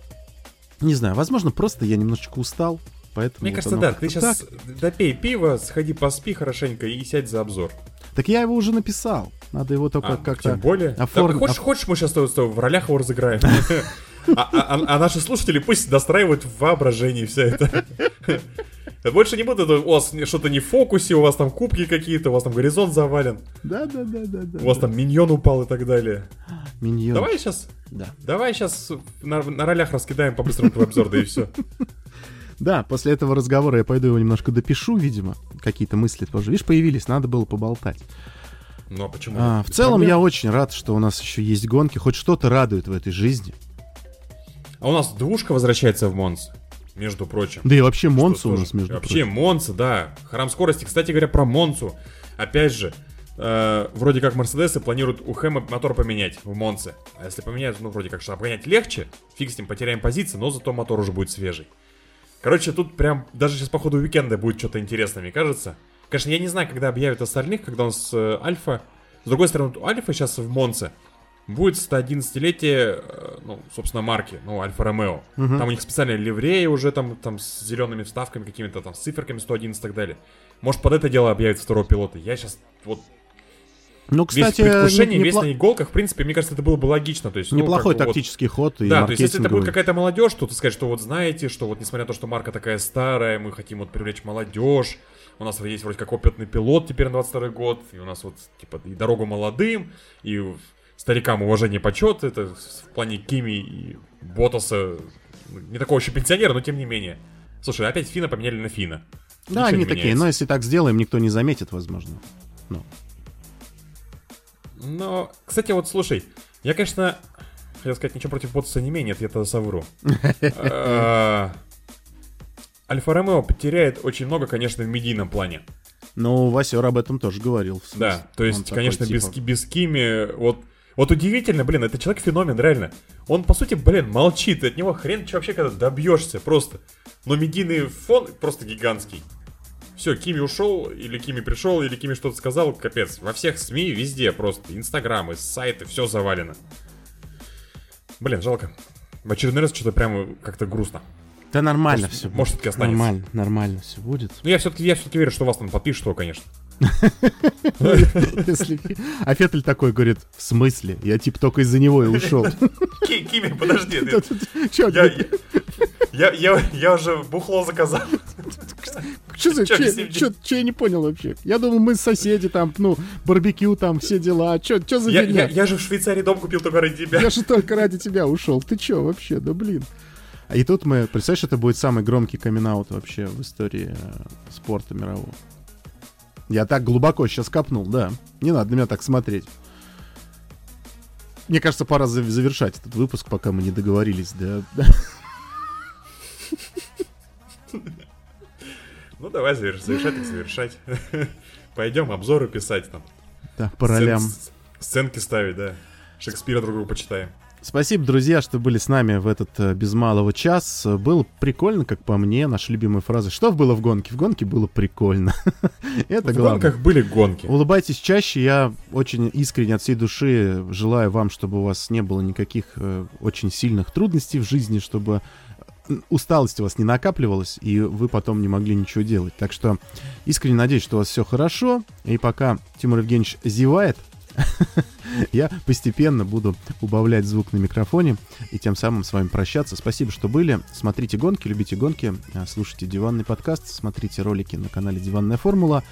[SPEAKER 1] не знаю, возможно, просто я немножечко устал, поэтому...
[SPEAKER 2] Мне вот кажется, да, ты сейчас так. допей пиво, сходи поспи хорошенько и сядь за обзор.
[SPEAKER 1] Так я его уже написал. Надо его только а, как-то...
[SPEAKER 2] Тем более. Оформ... хочешь, хочешь, мы сейчас с тобой в ролях его разыграем? А, а, а, а наши слушатели пусть достраивают в воображении все это. Больше не будет, у вас что-то не в фокусе, у вас там кубки какие-то, у вас там горизонт завален.
[SPEAKER 1] Да, да, да, да, да.
[SPEAKER 2] У вас там миньон упал и так далее.
[SPEAKER 1] Миньон.
[SPEAKER 2] Давай сейчас. Да. Давай сейчас на, на ролях раскидаем по-быстрому твой обзор, да и все.
[SPEAKER 1] Да, после этого разговора я пойду его немножко допишу, видимо. Какие-то мысли тоже. Видишь, появились, надо было поболтать.
[SPEAKER 2] Ну а почему?
[SPEAKER 1] А, в целом проблем? я очень рад, что у нас еще есть гонки, хоть что-то радует в этой жизни.
[SPEAKER 2] А у нас двушка возвращается в Монс, между прочим.
[SPEAKER 1] Да и вообще Монсу у нас, между
[SPEAKER 2] вообще прочим. Вообще Монса, да. Храм скорости. Кстати говоря, про Монсу. Опять же, э, вроде как Мерседесы планируют у Хэма мотор поменять в Монце. А если поменять, ну, вроде как, что обгонять легче, фиг с ним, потеряем позиции, но зато мотор уже будет свежий. Короче, тут прям, даже сейчас по ходу уикенда будет что-то интересное, мне кажется. Конечно, я не знаю, когда объявят остальных, когда у нас э, Альфа. С другой стороны, Альфа сейчас в Монце. Будет 111-летие, э, ну, собственно, марки, ну, Альфа Ромео. Угу. Там у них специальные ливреи уже там, там с зелеными вставками, какими-то там с циферками 111 и так далее. Может, под это дело объявят второго пилота. Я сейчас вот
[SPEAKER 1] ну, кстати,
[SPEAKER 2] весь предвкушение, не, весь на иголках, в принципе, мне кажется, это было бы логично. То есть, ну,
[SPEAKER 1] Неплохой ну, тактический
[SPEAKER 2] вот...
[SPEAKER 1] ход и
[SPEAKER 2] Да, то есть, если это будет какая-то молодежь, то ты скажешь, что вот знаете, что вот несмотря на то, что марка такая старая, мы хотим вот привлечь молодежь, у нас есть вроде как опытный пилот теперь на 22 год, и у нас вот, типа, и дорогу молодым, и старикам уважение, почет, это в плане Кими и Ботаса, не такого еще пенсионера, но тем не менее. Слушай, опять Фина поменяли на Фина.
[SPEAKER 1] Да, Ничего они такие, но если так сделаем, никто не заметит, возможно. Ну.
[SPEAKER 2] Но, кстати, вот слушай, я, конечно, хотел сказать, ничего против Ботаса не имею, нет, я тогда совру. А, Альфа Ромео потеряет очень много, конечно, в медийном плане.
[SPEAKER 1] Ну, Васер об этом тоже говорил.
[SPEAKER 2] Да, то есть, конечно, такой, без, типа... без Кими, вот, вот удивительно, блин, это человек-феномен, реально. Он, по сути, блин, молчит, от него хрен что вообще когда добьешься, просто. Но медийный фон просто гигантский. Все, Кими ушел, или Кими пришел, или Кими что-то сказал, капец. Во всех СМИ, везде просто. Инстаграмы, сайты, все завалено. Блин, жалко. В очередной раз что-то прямо как-то грустно.
[SPEAKER 1] Да нормально может, все.
[SPEAKER 2] Может, все-таки останется.
[SPEAKER 1] Нормально, нормально все будет.
[SPEAKER 2] Ну, я все-таки, я все-таки верю, что вас там подпишут, конечно.
[SPEAKER 1] А Феттель такой говорит, в смысле? Я типа только из-за него и ушел.
[SPEAKER 2] Кими, подожди. Я уже бухло заказал.
[SPEAKER 1] Что за, что я не понял вообще? Я думал, мы соседи там, ну, барбекю там, все дела. Что за
[SPEAKER 2] я, я же в Швейцарии дом купил только ради тебя.
[SPEAKER 1] Я же только ради тебя ушел. Ты что вообще? Да блин. И тут мы, представляешь, это будет самый громкий камин вообще в истории э, спорта мирового. Я так глубоко сейчас копнул, да. Не надо на меня так смотреть. Мне кажется, пора завершать этот выпуск, пока мы не договорились, да.
[SPEAKER 2] Ну, давай завершать так завершать. Пойдем обзоры писать там.
[SPEAKER 1] Да, по ролям.
[SPEAKER 2] Сценки ставить, да. Шекспира другого почитаем.
[SPEAKER 1] Спасибо, друзья, что были с нами в этот э, без малого час. Было прикольно, как по мне, наши любимые фразы. Что было в гонке? В гонке было прикольно. Это
[SPEAKER 2] в главное. гонках были гонки.
[SPEAKER 1] Улыбайтесь чаще. Я очень искренне от всей души желаю вам, чтобы у вас не было никаких э, очень сильных трудностей в жизни, чтобы усталость у вас не накапливалась, и вы потом не могли ничего делать. Так что искренне надеюсь, что у вас все хорошо. И пока Тимур Евгеньевич зевает, я постепенно буду убавлять звук на микрофоне и тем самым с вами прощаться. Спасибо, что были. Смотрите гонки, любите гонки, а, слушайте диванный подкаст, смотрите ролики на канале Диванная формула.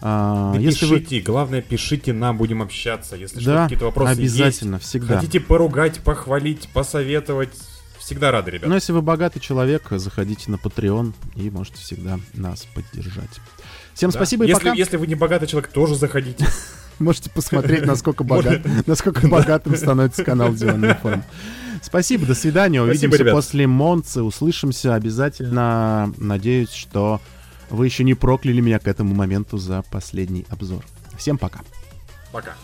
[SPEAKER 2] А, если пишите, вы... главное, пишите нам, будем общаться. Если да, какие-то вопросы
[SPEAKER 1] обязательно,
[SPEAKER 2] есть,
[SPEAKER 1] всегда.
[SPEAKER 2] Хотите поругать, похвалить, посоветовать, всегда рады, ребята.
[SPEAKER 1] Но если вы богатый человек, заходите на Patreon и можете всегда нас поддержать. Всем да. спасибо и
[SPEAKER 2] если,
[SPEAKER 1] пока.
[SPEAKER 2] Если вы не богатый человек, тоже заходите.
[SPEAKER 1] Можете посмотреть, насколько, богат, насколько богатым становится канал Диванный форум. Спасибо, до свидания. Увидимся Спасибо, после Монцы. Услышимся обязательно. Надеюсь, что вы еще не прокляли меня к этому моменту за последний обзор. Всем пока.
[SPEAKER 2] Пока.